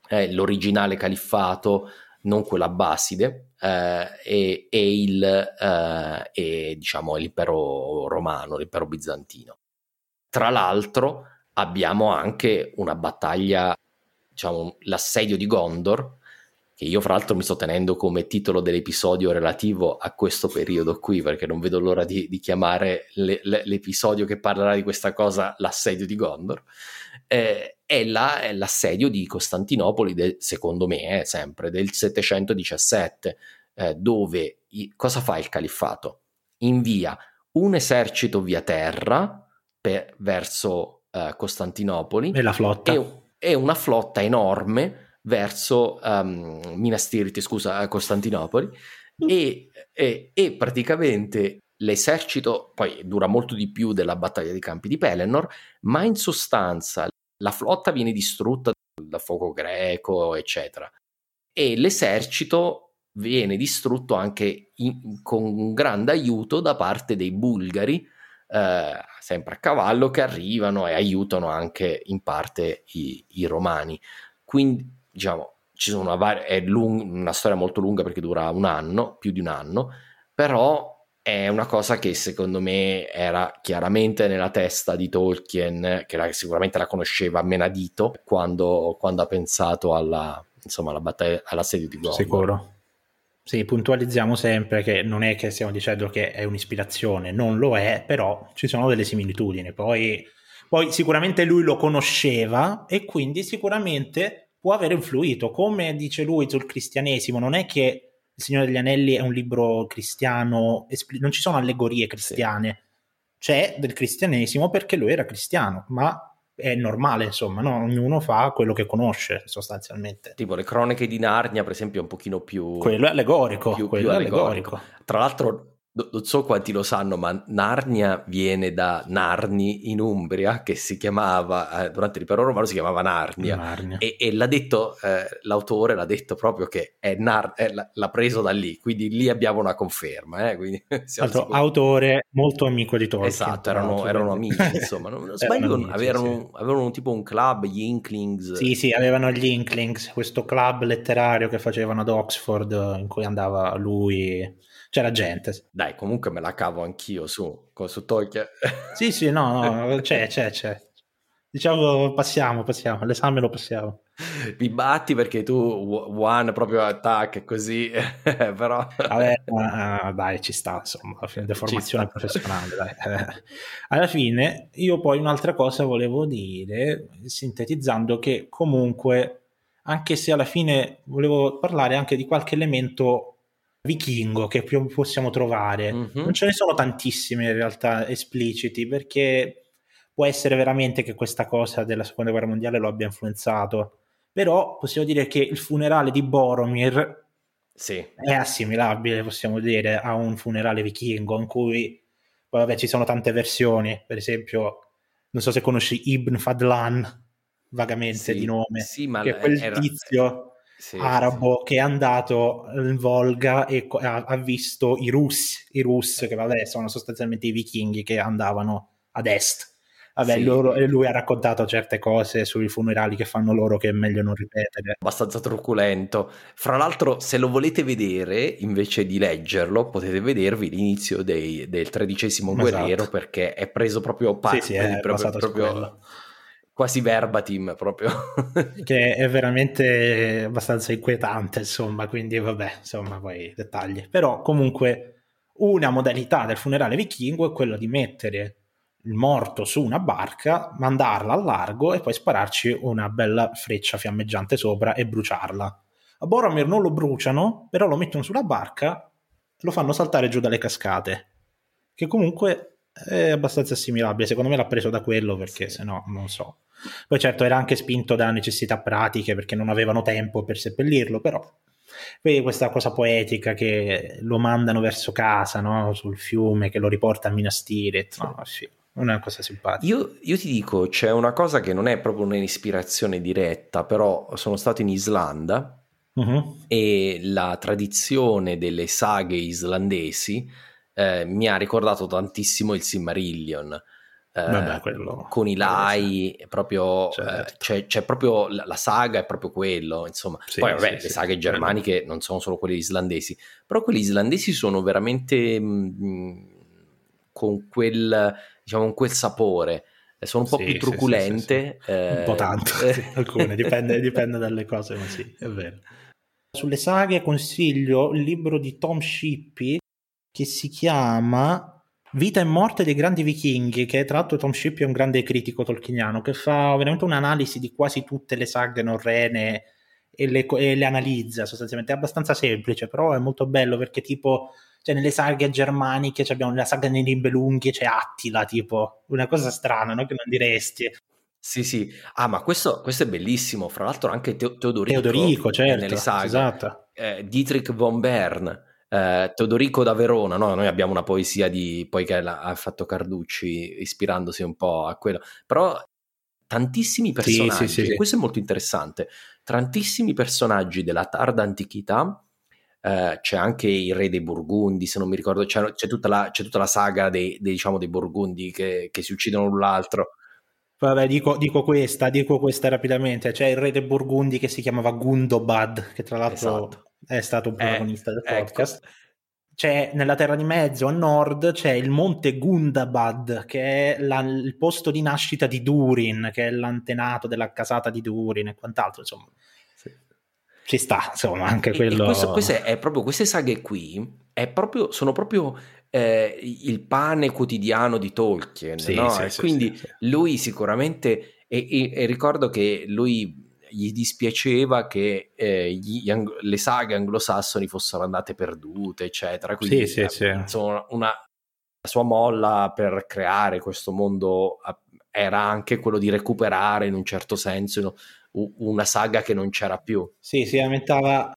eh, l'originale califfato, non quello abbaside, eh, e, e, il, eh, e diciamo l'impero romano, l'impero bizantino. Tra l'altro abbiamo anche una battaglia, diciamo l'assedio di Gondor, che io fra l'altro mi sto tenendo come titolo dell'episodio relativo a questo periodo qui, perché non vedo l'ora di, di chiamare le, le, l'episodio che parlerà di questa cosa l'assedio di Gondor, eh, è, la, è, l'assedio di Costantinopoli, del, secondo me, eh, sempre del 717, eh, dove i, cosa fa il califfato? Invia un esercito via terra per, verso eh, Costantinopoli e la flotta. E, e una flotta enorme verso um, Minas scusa, Costantinopoli, e, e, e, praticamente l'esercito poi dura molto di più della battaglia dei campi di Pelennor, ma in sostanza la flotta viene distrutta dal fuoco greco, eccetera, e l'esercito viene distrutto anche in, con grande aiuto da parte dei bulgari, eh, sempre a cavallo, che arrivano e aiutano anche in parte i, i romani. Quindi diciamo, var- è lung- una storia molto lunga perché dura un anno, più di un anno, però è una cosa che secondo me era chiaramente nella testa di Tolkien, che la, sicuramente la conosceva a menadito quando, quando ha pensato alla, insomma, alla battaglia, all'assedio di Gondor. Sicuro. Sì, puntualizziamo sempre che non è che stiamo dicendo che è un'ispirazione, non lo è, però ci sono delle similitudini. Poi, poi sicuramente lui lo conosceva e quindi sicuramente può aver influito, come dice lui sul cristianesimo, non è che Il Signore degli Anelli è un libro cristiano, non ci sono allegorie cristiane, sì. c'è del cristianesimo perché lui era cristiano, ma è normale, insomma, no? ognuno fa quello che conosce sostanzialmente. Tipo le cronache di Narnia, per esempio, è un pochino più... Quello è allegorico, più, quello più allegorico. allegorico. Tra l'altro non so quanti lo sanno, ma Narnia viene da Narni in Umbria, che si chiamava, eh, durante l'impero romano si chiamava Narnia. Narnia. E, e, l'ha detto, eh, l'autore l'ha detto proprio che è Nar- è, l'ha preso da lì, quindi lì abbiamo una conferma. Eh, quindi Altro, autore molto amico di Tolkien. Esatto, erano, erano amici, insomma. Non, non sbaglio, amici, avevano, sì. avevano, tipo un club, gli Inklings. Sì, sì, avevano gli Inklings, questo club letterario che facevano ad Oxford, in cui andava lui c'era gente. Dai, comunque me la cavo anch'io su, su Tolkien. sì, sì, no, no, c'è, c'è, c'è. Diciamo, passiamo, passiamo, l'esame lo passiamo. Mi batti perché tu one proprio attack così, però... Vabbè, uh, dai, ci sta, insomma, alla fine deformazione professionale, dai. Alla fine, io poi un'altra cosa volevo dire, sintetizzando che comunque, anche se alla fine volevo parlare anche di qualche elemento vichingo che possiamo trovare. Mm-hmm. Non ce ne sono tantissimi in realtà espliciti perché può essere veramente che questa cosa della seconda guerra mondiale lo abbia influenzato. Però possiamo dire che il funerale di Boromir sì. è assimilabile, possiamo dire, a un funerale vichingo in cui poi vabbè ci sono tante versioni, per esempio non so se conosci Ibn Fadlan vagamente sì, di nome, sì, ma che è quel era, tizio sì, arabo sì. che è andato in Volga e ha, ha, visto i russi, i russi che vabbè sono sostanzialmente i vichinghi che andavano ad est. Vabbè, sì. loro, lui ha raccontato certe cose sui funerali che fanno loro che è meglio non ripetere. Abbastanza truculento. Fra l'altro, se lo volete vedere, invece di leggerlo, potete vedervi l'inizio dei, del tredicesimo esatto. guerriero perché è preso proprio parte. Sì, sì, è proprio, proprio quasi verbatim proprio. che è veramente abbastanza inquietante, insomma, quindi vabbè, insomma, poi dettagli. Però comunque una modalità del funerale vichingo è quella di mettere il morto su una barca, mandarla al largo e poi spararci una bella freccia fiammeggiante sopra e bruciarla. A Boromir non lo bruciano, però lo mettono sulla barca lo fanno saltare giù dalle cascate, che comunque è abbastanza assimilabile. Secondo me l'ha preso da quello perché sì. se no non so. Poi certo era anche spinto da necessità pratiche perché non avevano tempo per seppellirlo, però vedi questa cosa poetica che lo mandano verso casa, no? sul fiume, che lo riporta a Minas Tirith, no? sì, una cosa simpatica. Io, io, ti dico, c'è una cosa che non è proprio un'ispirazione diretta, però sono stato in Islanda uh-huh. e la tradizione delle saghe islandesi eh, mi ha ricordato tantissimo il Silmarillion eh, Vabbè, quello, con i Lai, sì. proprio, eh, certo. eh, c'è, c'è, proprio la, la, saga è proprio quello, insomma. Sì, Poi vabbè, sì, le saghe germaniche non sono solo quelle islandesi, però quelle islandesi sono veramente mh, mm, con quel, diciamo, con quel sapore. Eh, sono un po' più truculente. Eh, un po' tanto, alcune, dipende, dipende dalle cose, ma sì, è vero. Sulle saghe consiglio il libro di Tom Shippey che si chiama Vita e morte dei grandi vichinghi, che tra l'altro Tom Shippey è un grande critico tolkieniano, che fa veramente un'analisi di quasi tutte le saghe norrene e le, e le analizza sostanzialmente. È abbastanza semplice, però è molto bello perché tipo cioè nelle saghe germaniche abbiamo la saga dei Nibelunghi c'è Attila, tipo una cosa strana, no? che non diresti. Sì, sì. Ah, ma questo, questo è bellissimo. Fra l'altro anche Teodorico, Teodorico certo, nelle saghe. Esatto. Eh, Dietrich von Bern eh, Teodorico da Verona, no? noi abbiamo una poesia di, poi che ha fatto Carducci ispirandosi un po' a quello, però tantissimi personaggi, sì, sì, sì, questo è molto interessante, tantissimi personaggi della tarda antichità, eh, c'è anche il re dei Burgundi, se non mi ricordo, c'è, c'è, tutta, la, c'è tutta, la, saga dei, dei, diciamo, dei Burgundi che, che, si uccidono l'un l'altro. Vabbè, dico, dico, questa, dico questa rapidamente, c'è il re dei Burgundi che si chiamava Gundobad, che tra l'altro... Esatto è stato un protagonista eh, del ecco. podcast. Ecco. C'è nella Terra di Mezzo, a nord, c'è il monte Gundabad, che è la, il posto di nascita di Durin, che è l'antenato della casata di Durin e quant'altro, insomma. Sì. Ci sta, insomma, anche quello... E questo, queste, è proprio, queste saghe qui proprio, sono proprio eh, il pane quotidiano di Tolkien, sì, no? sì, quindi lui sicuramente... E, e, e ricordo che lui gli dispiaceva che eh, gli, ang- le saghe anglosassoni fossero andate perdute, eccetera. Quindi, sì, sì, sì. Insomma, una, la sua molla per creare questo mondo era anche quello di recuperare in un certo senso una saga che non c'era più. Sì, si lamentava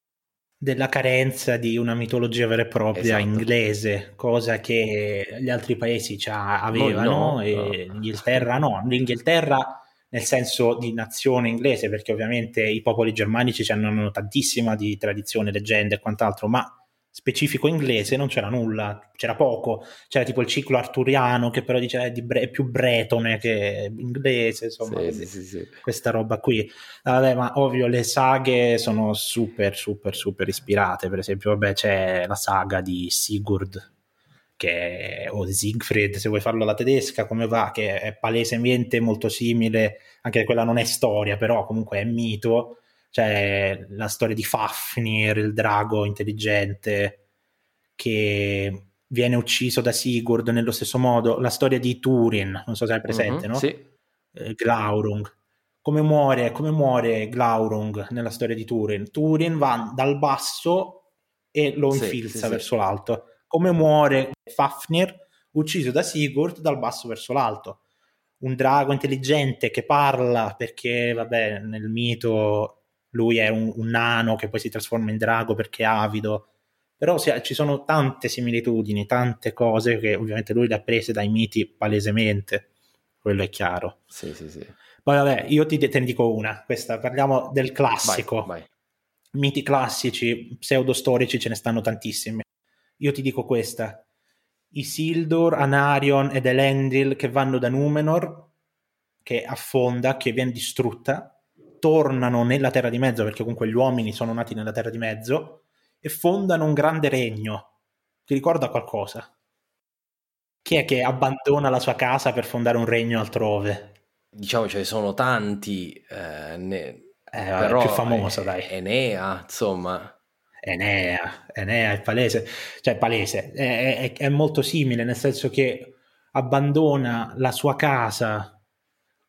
della carenza di una mitologia vera e propria esatto. inglese, cosa che gli altri paesi già avevano no, e no. l'Inghilterra no. L'Inghilterra nel senso di nazione inglese, perché ovviamente i popoli germanici hanno tantissima di tradizione, leggende e quant'altro, ma specifico inglese non c'era nulla, c'era poco, c'era tipo il ciclo arturiano che però dice è, bre- è più bretone che inglese, insomma, sì, sì, sì, questa roba qui. Vabbè, ma ovvio le saghe sono super, super, super ispirate, per esempio, vabbè, c'è la saga di Sigurd, che, o Siegfried, se vuoi farlo alla tedesca, come va, che è palesemente molto simile, anche quella non è storia, però comunque è mito, cioè la storia di Fafnir, il drago intelligente che viene ucciso da Sigurd nello stesso modo, la storia di Turin, non so se hai presente, uh-huh, no? Sì. Eh, Glaurung. Come muore, come muore Glaurung nella storia di Turin? Turin va dal basso e lo infilza sì, sì, verso l'alto come muore Fafnir, ucciso da Sigurd dal basso verso l'alto. Un drago intelligente che parla perché, vabbè, nel mito lui è un, un nano che poi si trasforma in drago perché è avido. Però sì, ci sono tante similitudini, tante cose che ovviamente lui le ha prese dai miti palesemente, quello è chiaro. Sì, sì, sì. Poi vabbè, io ti, te ne dico una, questa, parliamo del classico. Vai, vai. Miti classici, pseudostorici, ce ne stanno tantissimi. Io ti dico questa. Isildur, Anarion ed Elendil che vanno da Numenor, che affonda, che viene distrutta, tornano nella Terra di Mezzo, perché comunque gli uomini sono nati nella Terra di Mezzo, e fondano un grande regno. Ti ricorda qualcosa? Chi è che abbandona la sua casa per fondare un regno altrove? Diciamo ce ne sono tanti, eh, ne... eh, però più famosa, dai. Enea, insomma. Enea, Enea è palese, cioè palese, è, è, è, molto simile nel senso che abbandona la sua casa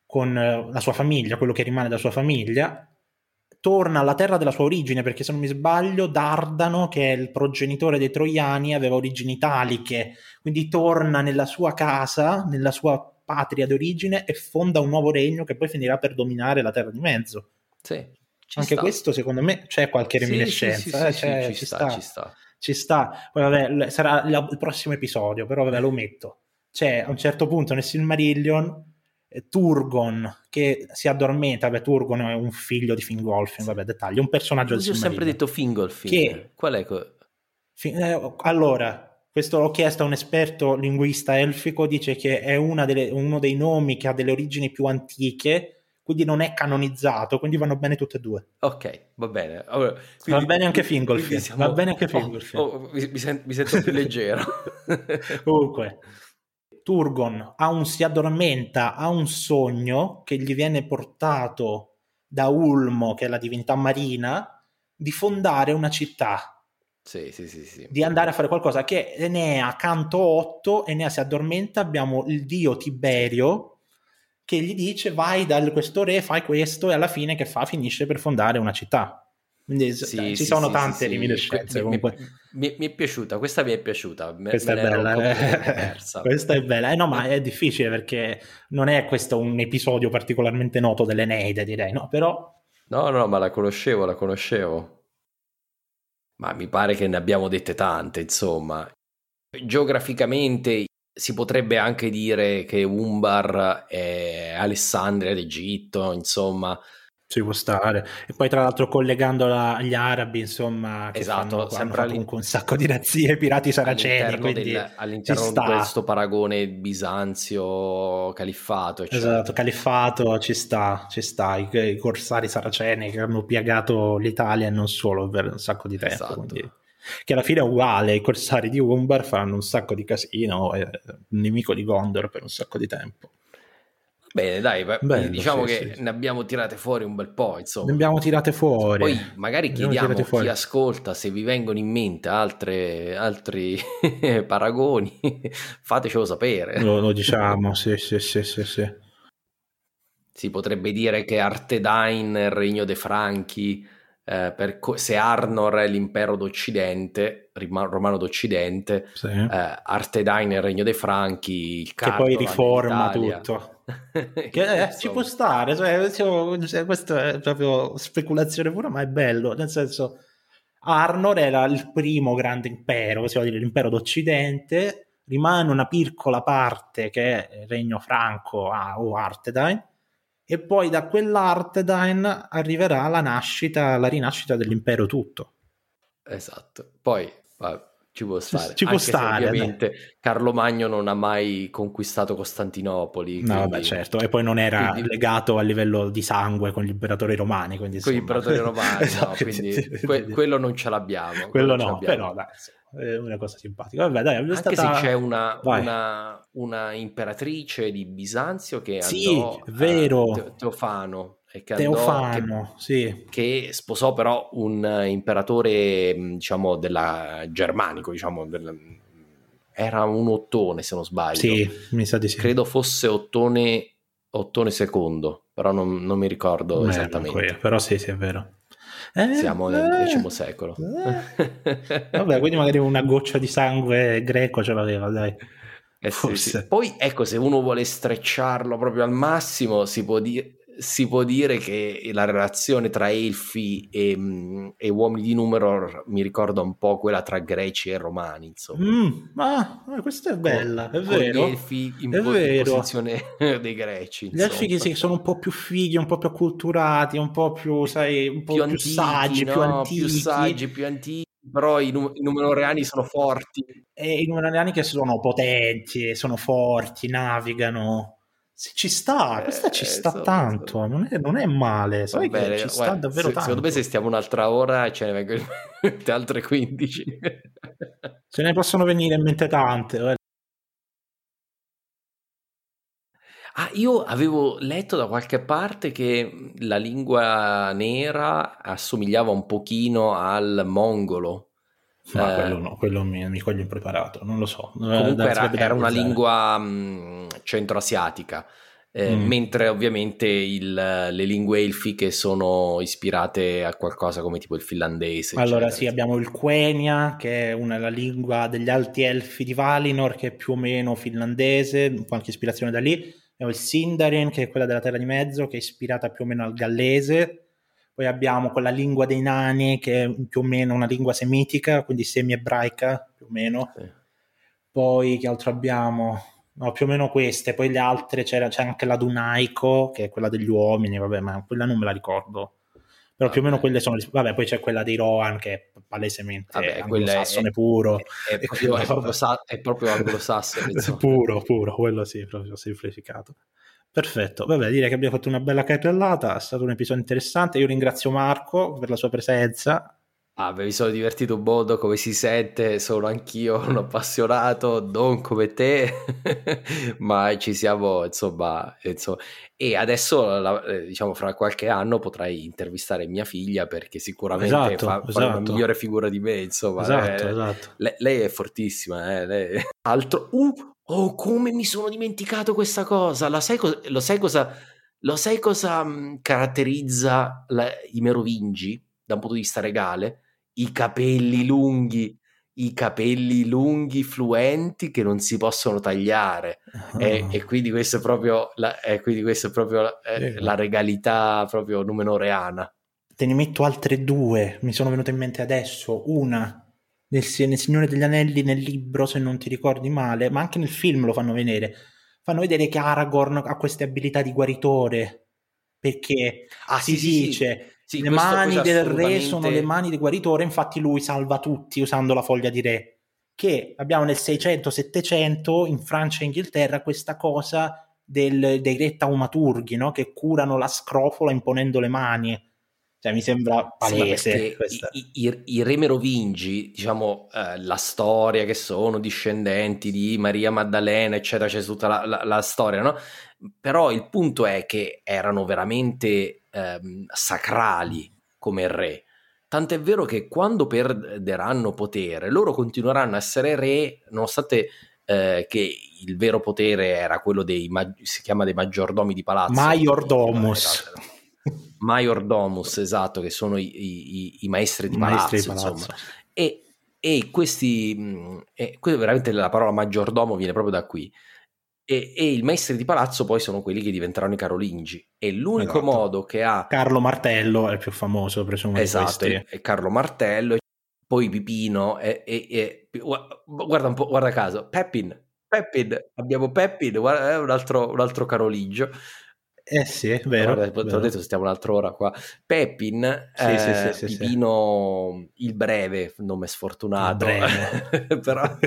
con la sua famiglia, quello che rimane della sua famiglia, torna alla terra della sua origine perché se non mi sbaglio Dardano, che è il progenitore dei Troiani, aveva origini italiche, quindi torna nella sua casa, nella sua patria d'origine e fonda un nuovo regno che poi finirà per dominare la terra di mezzo. Sì. Ci Anche sta. questo, secondo me, c'è qualche reminiscenza. Sì, sì, eh, ci, ci, sta, ci, sta, ci sta. Poi, vabbè, sarà il prossimo episodio, però vabbè, lo metto. C'è a un certo punto nel Silmarillion eh, Turgon che si addormenta. Beh, Turgon è un figlio di Fingolfin, vabbè, dettagli. Un personaggio del Silmarillion. Io ho sempre detto Fingolfin. Che... Qual è? Co- fi- eh, allora, questo l'ho chiesto a un esperto linguista elfico, dice che è delle, uno dei nomi che ha delle origini più antiche, quindi non è canonizzato, quindi vanno bene tutte e due. Ok, va bene. Allora, quindi, va bene anche Fingolfin, siamo... va bene anche Fingolfin. Oh, oh, mi, mi, sento, mi sento più leggero. Comunque, Turgon ha un, si addormenta, ha un sogno che gli viene portato da Ulmo, che è la divinità marina, di fondare una città sì, sì, sì, sì, di andare a fare qualcosa che Enea canto 8 Enea si addormenta abbiamo il dio Tiberio che gli dice vai da questo re fai questo e alla fine che fa? Finisce per fondare una città. Quindi sì, ci sono tante reminiscenze comunque. mi, mi, è piaciuta questa mi è piaciuta. Me, questa me è bella eh. questa è bella. Eh, no ma è difficile perché non è questo un episodio particolarmente noto dell'Eneide direi no? Però no no ma la conoscevo la conoscevo. Ma mi pare che ne abbiamo dette tante, insomma. Geograficamente si potrebbe anche dire che Umbar è Alessandria d'Egitto, insomma, ci può stare. E poi, tra l'altro, collegandola agli arabi, insomma, che esatto, fanno, sempre hanno comunque un sacco di razzie pirati saraceni. All'interno, del, all'interno di questo paragone Bisanzio-Califfato. Eccetera. Esatto, Califfato ci sta, ci sta. I, I, corsari saraceni che hanno piagato l'Italia e non solo per un sacco di tempo. Esatto. Quindi, che alla fine è uguale. I corsari di Umbar fanno un sacco di casino, e un nemico di Gondor per un sacco di tempo. Bene, dai, Bello, diciamo sì, che sì. ne abbiamo tirate fuori un bel po', insomma. Ne abbiamo tirate fuori. Poi magari chiediamo a chi ascolta se vi vengono in mente altre, altri paragoni, fatecelo sapere. Lo, lo diciamo, sì, sì, sì, sì, sì. Si potrebbe dire che Artedain è il regno dei Franchi, eh, per, se Arnor è l'impero d'Occidente, romano d'Occidente, sì. eh, Artedain è il regno dei Franchi, il Carto, che poi riforma tutto. che, eh, ci può stare, cioè, cioè, questa è proprio speculazione pura, ma è bello, nel senso Arnor era il primo grande impero, possiamo dire l'impero d'Occidente, rimane una piccola parte che è il regno franco ah, o Artedain, e poi da quell'Artedain arriverà la nascita, la rinascita dell'impero tutto. Esatto. Poi ci può stare. Ci può stare. Ovviamente no. Carlo Magno non ha mai conquistato Costantinopoli. No, quindi... beh, certo. E poi non era quindi... legato a livello di sangue con gli imperatori romani. Quindi, con gli imperatori romani, esatto, no, quindi que- quello non ce l'abbiamo. Quello, quello no, però dai, è una cosa simpatica. Vabbè, dai, Anche stata... se c'è una, una, una, imperatrice di Bisanzio che sì, andò vero. Te- Teofano che Teofano, che, sì. che sposò però un imperatore diciamo della germanico diciamo del, era un ottone se non sbaglio sì, mi sa di sì credo fosse ottone ottone secondo però non, non mi ricordo Beh, esattamente però sì sì è vero eh, Siamo nel X secolo. Eh. Vabbè, quindi magari una goccia di sangue greco ce l'aveva, dai. Eh sì, sì. Poi ecco, se uno vuole strecciarlo proprio al massimo, si può dire si può dire che la relazione tra elfi e, mm, e, uomini di numero mi ricorda un po' quella tra greci e romani, insomma. Mm, ma questa è bella, con, è vero. Gli elfi in, è po- vero. in posizione dei greci. Insomma. Gli elfi che sì, sono un po' più fighi, un po' più acculturati, un po' più, sai, un po' più, più antichi, saggi, no? più antichi. Più saggi, più antichi però i, num- i numeroreani sono forti. E i numeroreani che sono potenti, sono forti, navigano. Se ci sta, questa ci eh, sta so, tanto, so. Non, è, non, è, male, sai bene, che ci sta guarda, davvero se, tanto. Secondo me se stiamo un'altra ora ce ne vengono in mente altre 15. Ce ne possono venire in mente tante. Eh. Ah, io avevo letto da qualche parte che la lingua nera assomigliava un pochino al mongolo. Ma eh, quello no, quello mi, mi coglie impreparato, non lo so. Comunque era, era una lingua mh, centroasiatica, eh, mm. mentre ovviamente il, le lingue elfiche sono ispirate a qualcosa come tipo il finlandese. Allora eccetera. sì, abbiamo il Quenya, che è una, la lingua degli alti elfi di Valinor, che è più o meno finlandese, qualche ispirazione da lì. Abbiamo il Sindarin, che è quella della Terra di Mezzo, che è ispirata più o meno al gallese poi abbiamo quella lingua dei nani che è più o meno una lingua semitica, quindi semi-ebraica più o meno. Sì. Poi che altro abbiamo? No, più o meno queste. Poi le altre c'era, c'è anche la Dunaico, che è quella degli uomini, vabbè, ma quella non me la ricordo. però più o meno quelle sono. Vabbè, poi c'è quella dei Rohan che è palesemente Vabbè, anglosassone è, puro. È, è, proprio, è, proprio, sa, è proprio anglosassone. puro, puro, quello sì, proprio semplificato. Perfetto, vabbè, direi che abbiamo fatto una bella carrellata, è stato un episodio interessante. Io ringrazio Marco per la sua presenza Ah, beh, mi sono divertito molto come si sente, sono anch'io un appassionato, non come te, ma ci siamo, insomma, insomma. E adesso, eh, diciamo, fra qualche anno potrai intervistare mia figlia perché sicuramente esatto, fa, esatto. fa, una migliore figura di me, insomma. Esatto, eh, esatto. Lei, lei, è fortissima, eh, lei... Altro... Uh, oh, come mi sono dimenticato questa cosa, La sai co- lo sai cosa... Lo sai cosa mh, caratterizza la, i merovingi da un punto di vista regale? i capelli lunghi, i capelli lunghi fluenti che non si possono tagliare. Oh. e, e, quindi questo è proprio la, e quindi questo è proprio eh, la regalità proprio numenoreana te ne metto altre due mi sono venute in mente adesso. Una nel, nel Signore degli Anelli nel libro se non ti ricordi male ma anche nel film lo fanno vedere fanno vedere che Aragorn ha queste abilità di guaritore perché ah, si sì, dice sì, sì, le mani del assolutamente... re sono le mani del guaritore, infatti lui salva tutti usando la foglia di re. Che abbiamo nel 600-700 in Francia e Inghilterra questa cosa del, dei re taumaturghi no? che curano la scrofola imponendo le mani. Cioè, mi sembra palese. Sì, i, i, I, re merovingi, diciamo, eh, la storia che sono discendenti di Maria Maddalena, eccetera, c'è tutta la, la, la storia, no? Però il punto è che erano veramente ehm, sacrali come re. Tant'è vero che quando perderanno potere, loro continueranno a essere re, nonostante eh, che il vero potere era quello dei, si chiama dei maggiordomi di palazzo. Majordomus. Majordomus, esatto, che sono i, i, i maestri di palazzo, maestri palazzo. insomma. E, e questi, e veramente la parola maggiordomo viene proprio da qui. E, e, i maestri di palazzo poi sono quelli che diventeranno i carolingi. E l'unico esatto. modo che ha. Carlo Martello è il più famoso, presumo. Esatto, è Carlo Martello, poi Pipino. E, e, guarda un po', guarda caso, Peppin. Peppin, abbiamo Peppin, guarda, è un altro, un altro carolingio. Eh sì, è vero. Guarda, te l'ho detto, stiamo un'altra ora qua. Peppin, sì, eh, sì, sì, Pipino il breve, nome sfortunato, breve. però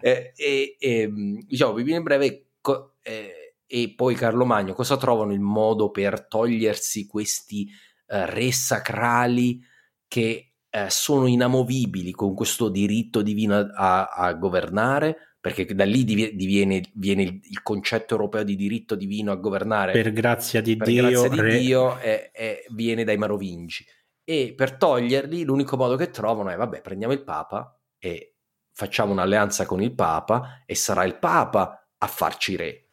eh, e, e, diciamo Pipino il breve co- eh, e poi Carlo Magno cosa trovano il modo per togliersi questi eh, re sacrali che eh, sono inamovibili con questo diritto divino a, a governare? Perché da lì diviene, viene il concetto europeo di diritto divino a governare. Per grazia di per Dio, grazia di re... Dio è, è, viene dai Marovingi. E per toglierli l'unico modo che trovano è vabbè prendiamo il Papa e facciamo un'alleanza con il Papa e sarà il Papa a farci re.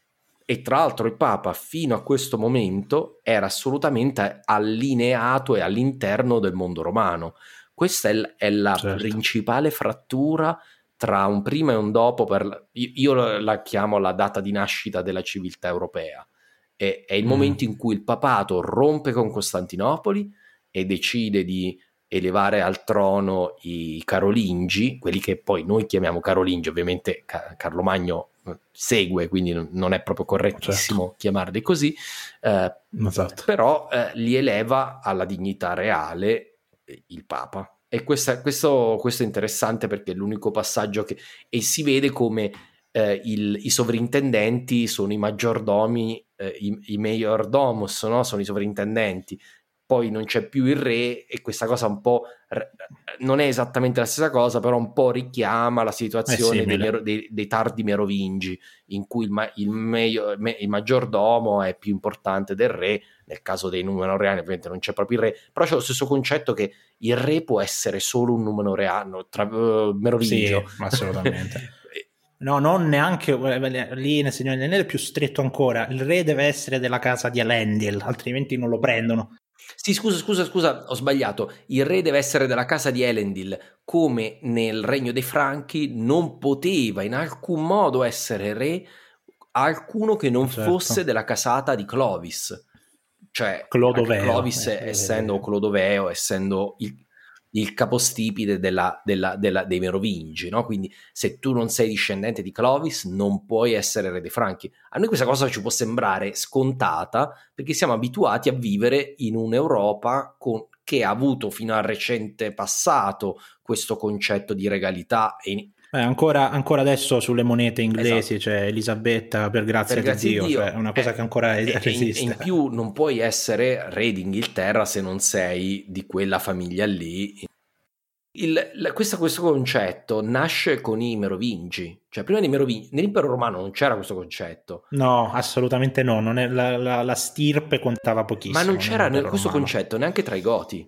E tra l'altro il Papa fino a questo momento era assolutamente allineato e all'interno del mondo romano. Questa è, è la certo. principale frattura tra un prima e un dopo, per, io la chiamo la data di nascita della civiltà europea. È, è il mm. momento in cui il papato rompe con Costantinopoli e decide di elevare al trono i carolingi, quelli che poi noi chiamiamo carolingi, ovviamente Carlo Magno eh, segue, quindi non è proprio correttissimo certo. chiamarli così, eh, esatto. però eh, li eleva alla dignità reale il Papa. E questa, questo, questo, è interessante perché è l'unico passaggio che... e si vede come eh, il, i sovrintendenti sono i maggiordomi, eh, i, i mayordomus, no? sono i sovrintendenti. Poi non c'è più il re e questa cosa un po' non è esattamente la stessa cosa, però un po' richiama la situazione dei, dei, dei, tardi merovingi, in cui il, il, meglio, il maggiordomo è più importante del re nel caso dei numenoreani ovviamente non c'è proprio il re, però c'è lo stesso concetto che il re può essere solo un numenoreano, tra, uh, merovingio. Sì, assolutamente. No, non neanche eh, lì nel Signore degli Anelli è più stretto ancora. Il re deve essere della casa di Elendil, altrimenti non lo prendono. Sì, scusa, scusa, scusa, ho sbagliato. Il re deve essere della casa di Elendil, come nel regno dei Franchi non poteva in alcun modo essere re alcuno che non certo. fosse della casata di Clovis cioè Clodoveo, Clovis eh, essendo Clodoveo essendo il, il capostipite della, della, della, dei Merovingi, no? Quindi se tu non sei discendente di Clovis non puoi essere re dei Franchi. A noi questa cosa ci può sembrare scontata perché siamo abituati a vivere in un'Europa con, che ha avuto fino al recente passato questo concetto di regalità e eh, ancora, ancora, adesso sulle monete inglesi esatto. c'è Elisabetta per grazia, per grazia di Dio, Dio. Cioè è una cosa eh, che ancora eh, esiste. In, in più non puoi essere re d'Inghilterra se non sei di quella famiglia lì. Il, la, questo, questo, concetto nasce con i Merovingi, cioè prima dei Merovingi, nell'impero romano non c'era questo concetto. No, assolutamente no, è, la, la, la, stirpe contava pochissimo. Ma non c'era questo romano. concetto neanche tra i Goti,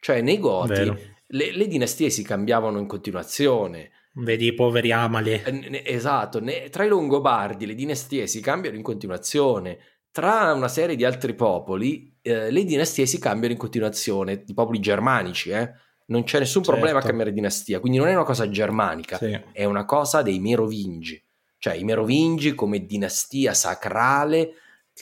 cioè nei Goti le, le dinastie si cambiavano in continuazione Vedi i poveri Amali. Eh, esatto, tra i Longobardi le dinastie si cambiano in continuazione, tra una serie di altri popoli eh, le dinastie si cambiano in continuazione, i popoli germanici, eh? non c'è nessun certo. problema a cambiare dinastia, quindi non è una cosa germanica, sì. è una cosa dei Merovingi, cioè i Merovingi come dinastia sacrale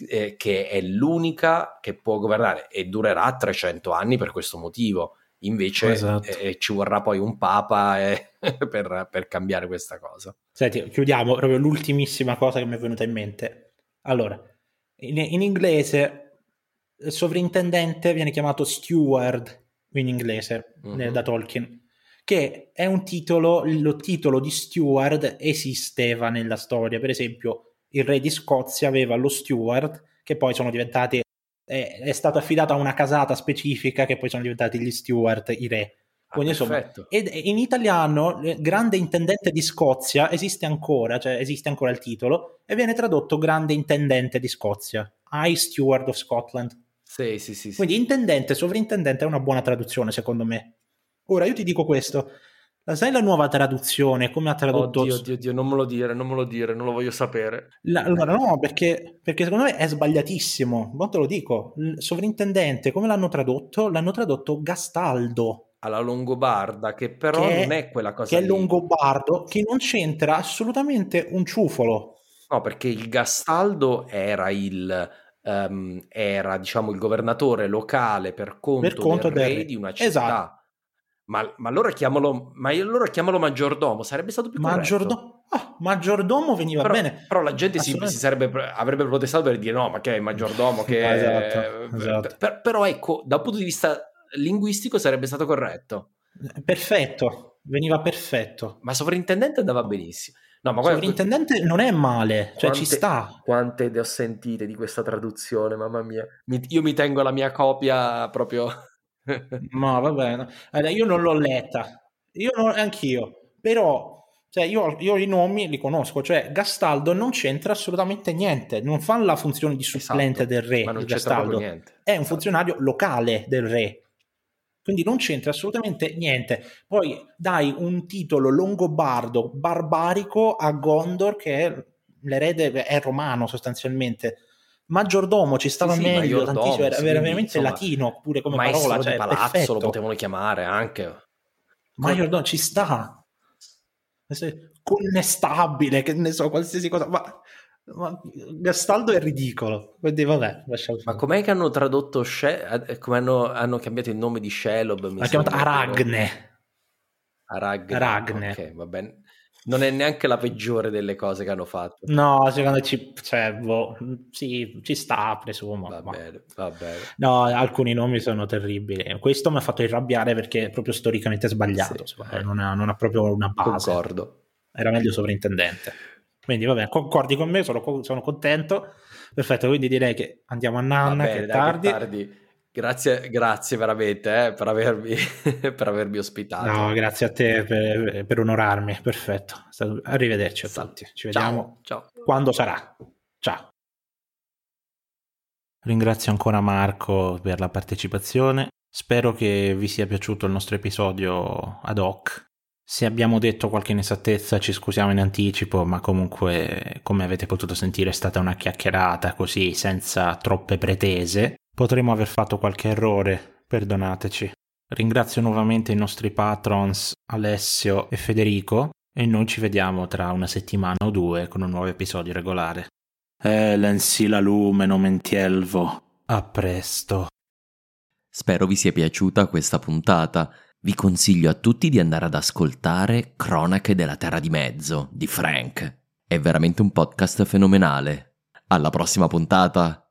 eh, che è l'unica che può governare e durerà 300 anni per questo motivo Invece esatto. eh, ci vorrà poi un papa eh, per, per, cambiare questa cosa. Senti, chiudiamo proprio l'ultimissima cosa che mi è venuta in mente. Allora, in, in inglese il sovrintendente viene chiamato steward in inglese mm-hmm. da Tolkien, che è un titolo, il titolo di steward esisteva nella storia. Per esempio, il re di Scozia aveva lo steward, che poi sono diventati è, è stato affidato a una casata specifica che poi sono diventati gli steward, i re. Ah, Quindi, insomma, ed in italiano grande intendente di Scozia esiste ancora, cioè esiste ancora il titolo e viene tradotto grande intendente di Scozia, High Steward of Scotland. Sì, sì, sì, Quindi intendente, sovrintendente è una buona traduzione secondo me. Ora io ti dico questo, sai la nuova traduzione? Come ha tradotto? Oddio, oddio, oddio, non me lo dire, non me lo dire, non lo voglio sapere. La, allora, no, perché, perché, secondo me è sbagliatissimo. Ma te lo dico. Il sovrintendente, come l'hanno tradotto? L'hanno tradotto Gastaldo. Alla Longobarda, che però che non è quella cosa Che lì. è Longobardo, che non c'entra assolutamente un ciufolo. No, perché il Gastaldo era il... Um, era diciamo il governatore locale per conto, per conto del, del re di una città. Esatto ma, ma, allora chiamalo, ma allora chiamalo maggiordomo, sarebbe stato più Maggiordomo? Oh, maggiordomo veniva però, bene. Però la gente si, si sarebbe, avrebbe protestato per dire no, ma che è il maggiordomo? Che esatto, è... esatto. Per, però ecco, da un punto di vista linguistico sarebbe stato corretto. Perfetto, veniva perfetto. Ma sovrintendente andava benissimo. No, ma guarda, sovrintendente non è male, cioè quante, ci sta. Quante ne ho sentite di questa traduzione, mamma mia. Mi, io mi tengo la mia copia proprio Ma va bene. Allora, io non l'ho letta, io non, anch'io, però cioè io, io, i nomi li conosco, cioè Gastaldo non c'entra assolutamente niente, non fa la funzione di supplente esatto, del re. Ma non Gastaldo. È un esatto. funzionario locale del re. Quindi non c'entra assolutamente niente. Poi dai un titolo longobardo, barbarico a Gondor, che è l'erede è romano sostanzialmente maggiordomo ci stava sì, sì, meglio, tantissimo, era, era veramente insomma, latino pure come parola, cioè, palazzo perfetto. lo potevano chiamare anche. Maggiordomo ci sta. Connestabile, che ne so, qualsiasi cosa, ma, ma Gastaldo è ridicolo. Quindi vabbè, Ma com'è che hanno tradotto She- eh, come hanno, hanno, cambiato il nome di Shelob? Ha chiamato Aragne. Aragne. Aragne. Ok, va bene non è neanche la peggiore delle cose che hanno fatto. No, secondo me ci, cioè, boh, sì, ci sta, presumo. Va ma... bene, va bene. No, alcuni nomi sono terribili. Questo mi ha fatto irrabbiare perché è proprio storicamente sbagliato. Sì, eh. non, ha, non, ha, proprio una base. Concordo. Era meglio sovrintendente. Quindi, vabbè, concordi con me, sono, sono contento. Perfetto, quindi direi che andiamo a Nanna, bene, che è tardi. Che tardi. Grazie, grazie veramente eh, per, avermi, per, avermi, ospitato. No, grazie a te per, per onorarmi. Perfetto. Arrivederci a tutti. Ci vediamo ciao, ciao. quando sarà. Ciao. Ringrazio ancora Marco per la partecipazione. Spero che vi sia piaciuto il nostro episodio ad hoc. Se abbiamo detto qualche inesattezza ci scusiamo in anticipo, ma comunque, come avete potuto sentire, è stata una chiacchierata così, senza troppe pretese. Potremmo aver fatto qualche errore, perdonateci. Ringrazio nuovamente i nostri patrons Alessio e Federico e noi ci vediamo tra una settimana o due con un nuovo episodio regolare. Elen si la lume mentielvo. A presto. Spero vi sia piaciuta questa puntata. vi consiglio a tutti di andare ad ascoltare Cronache della Terra di Mezzo di Frank. È veramente un podcast fenomenale. Alla prossima puntata!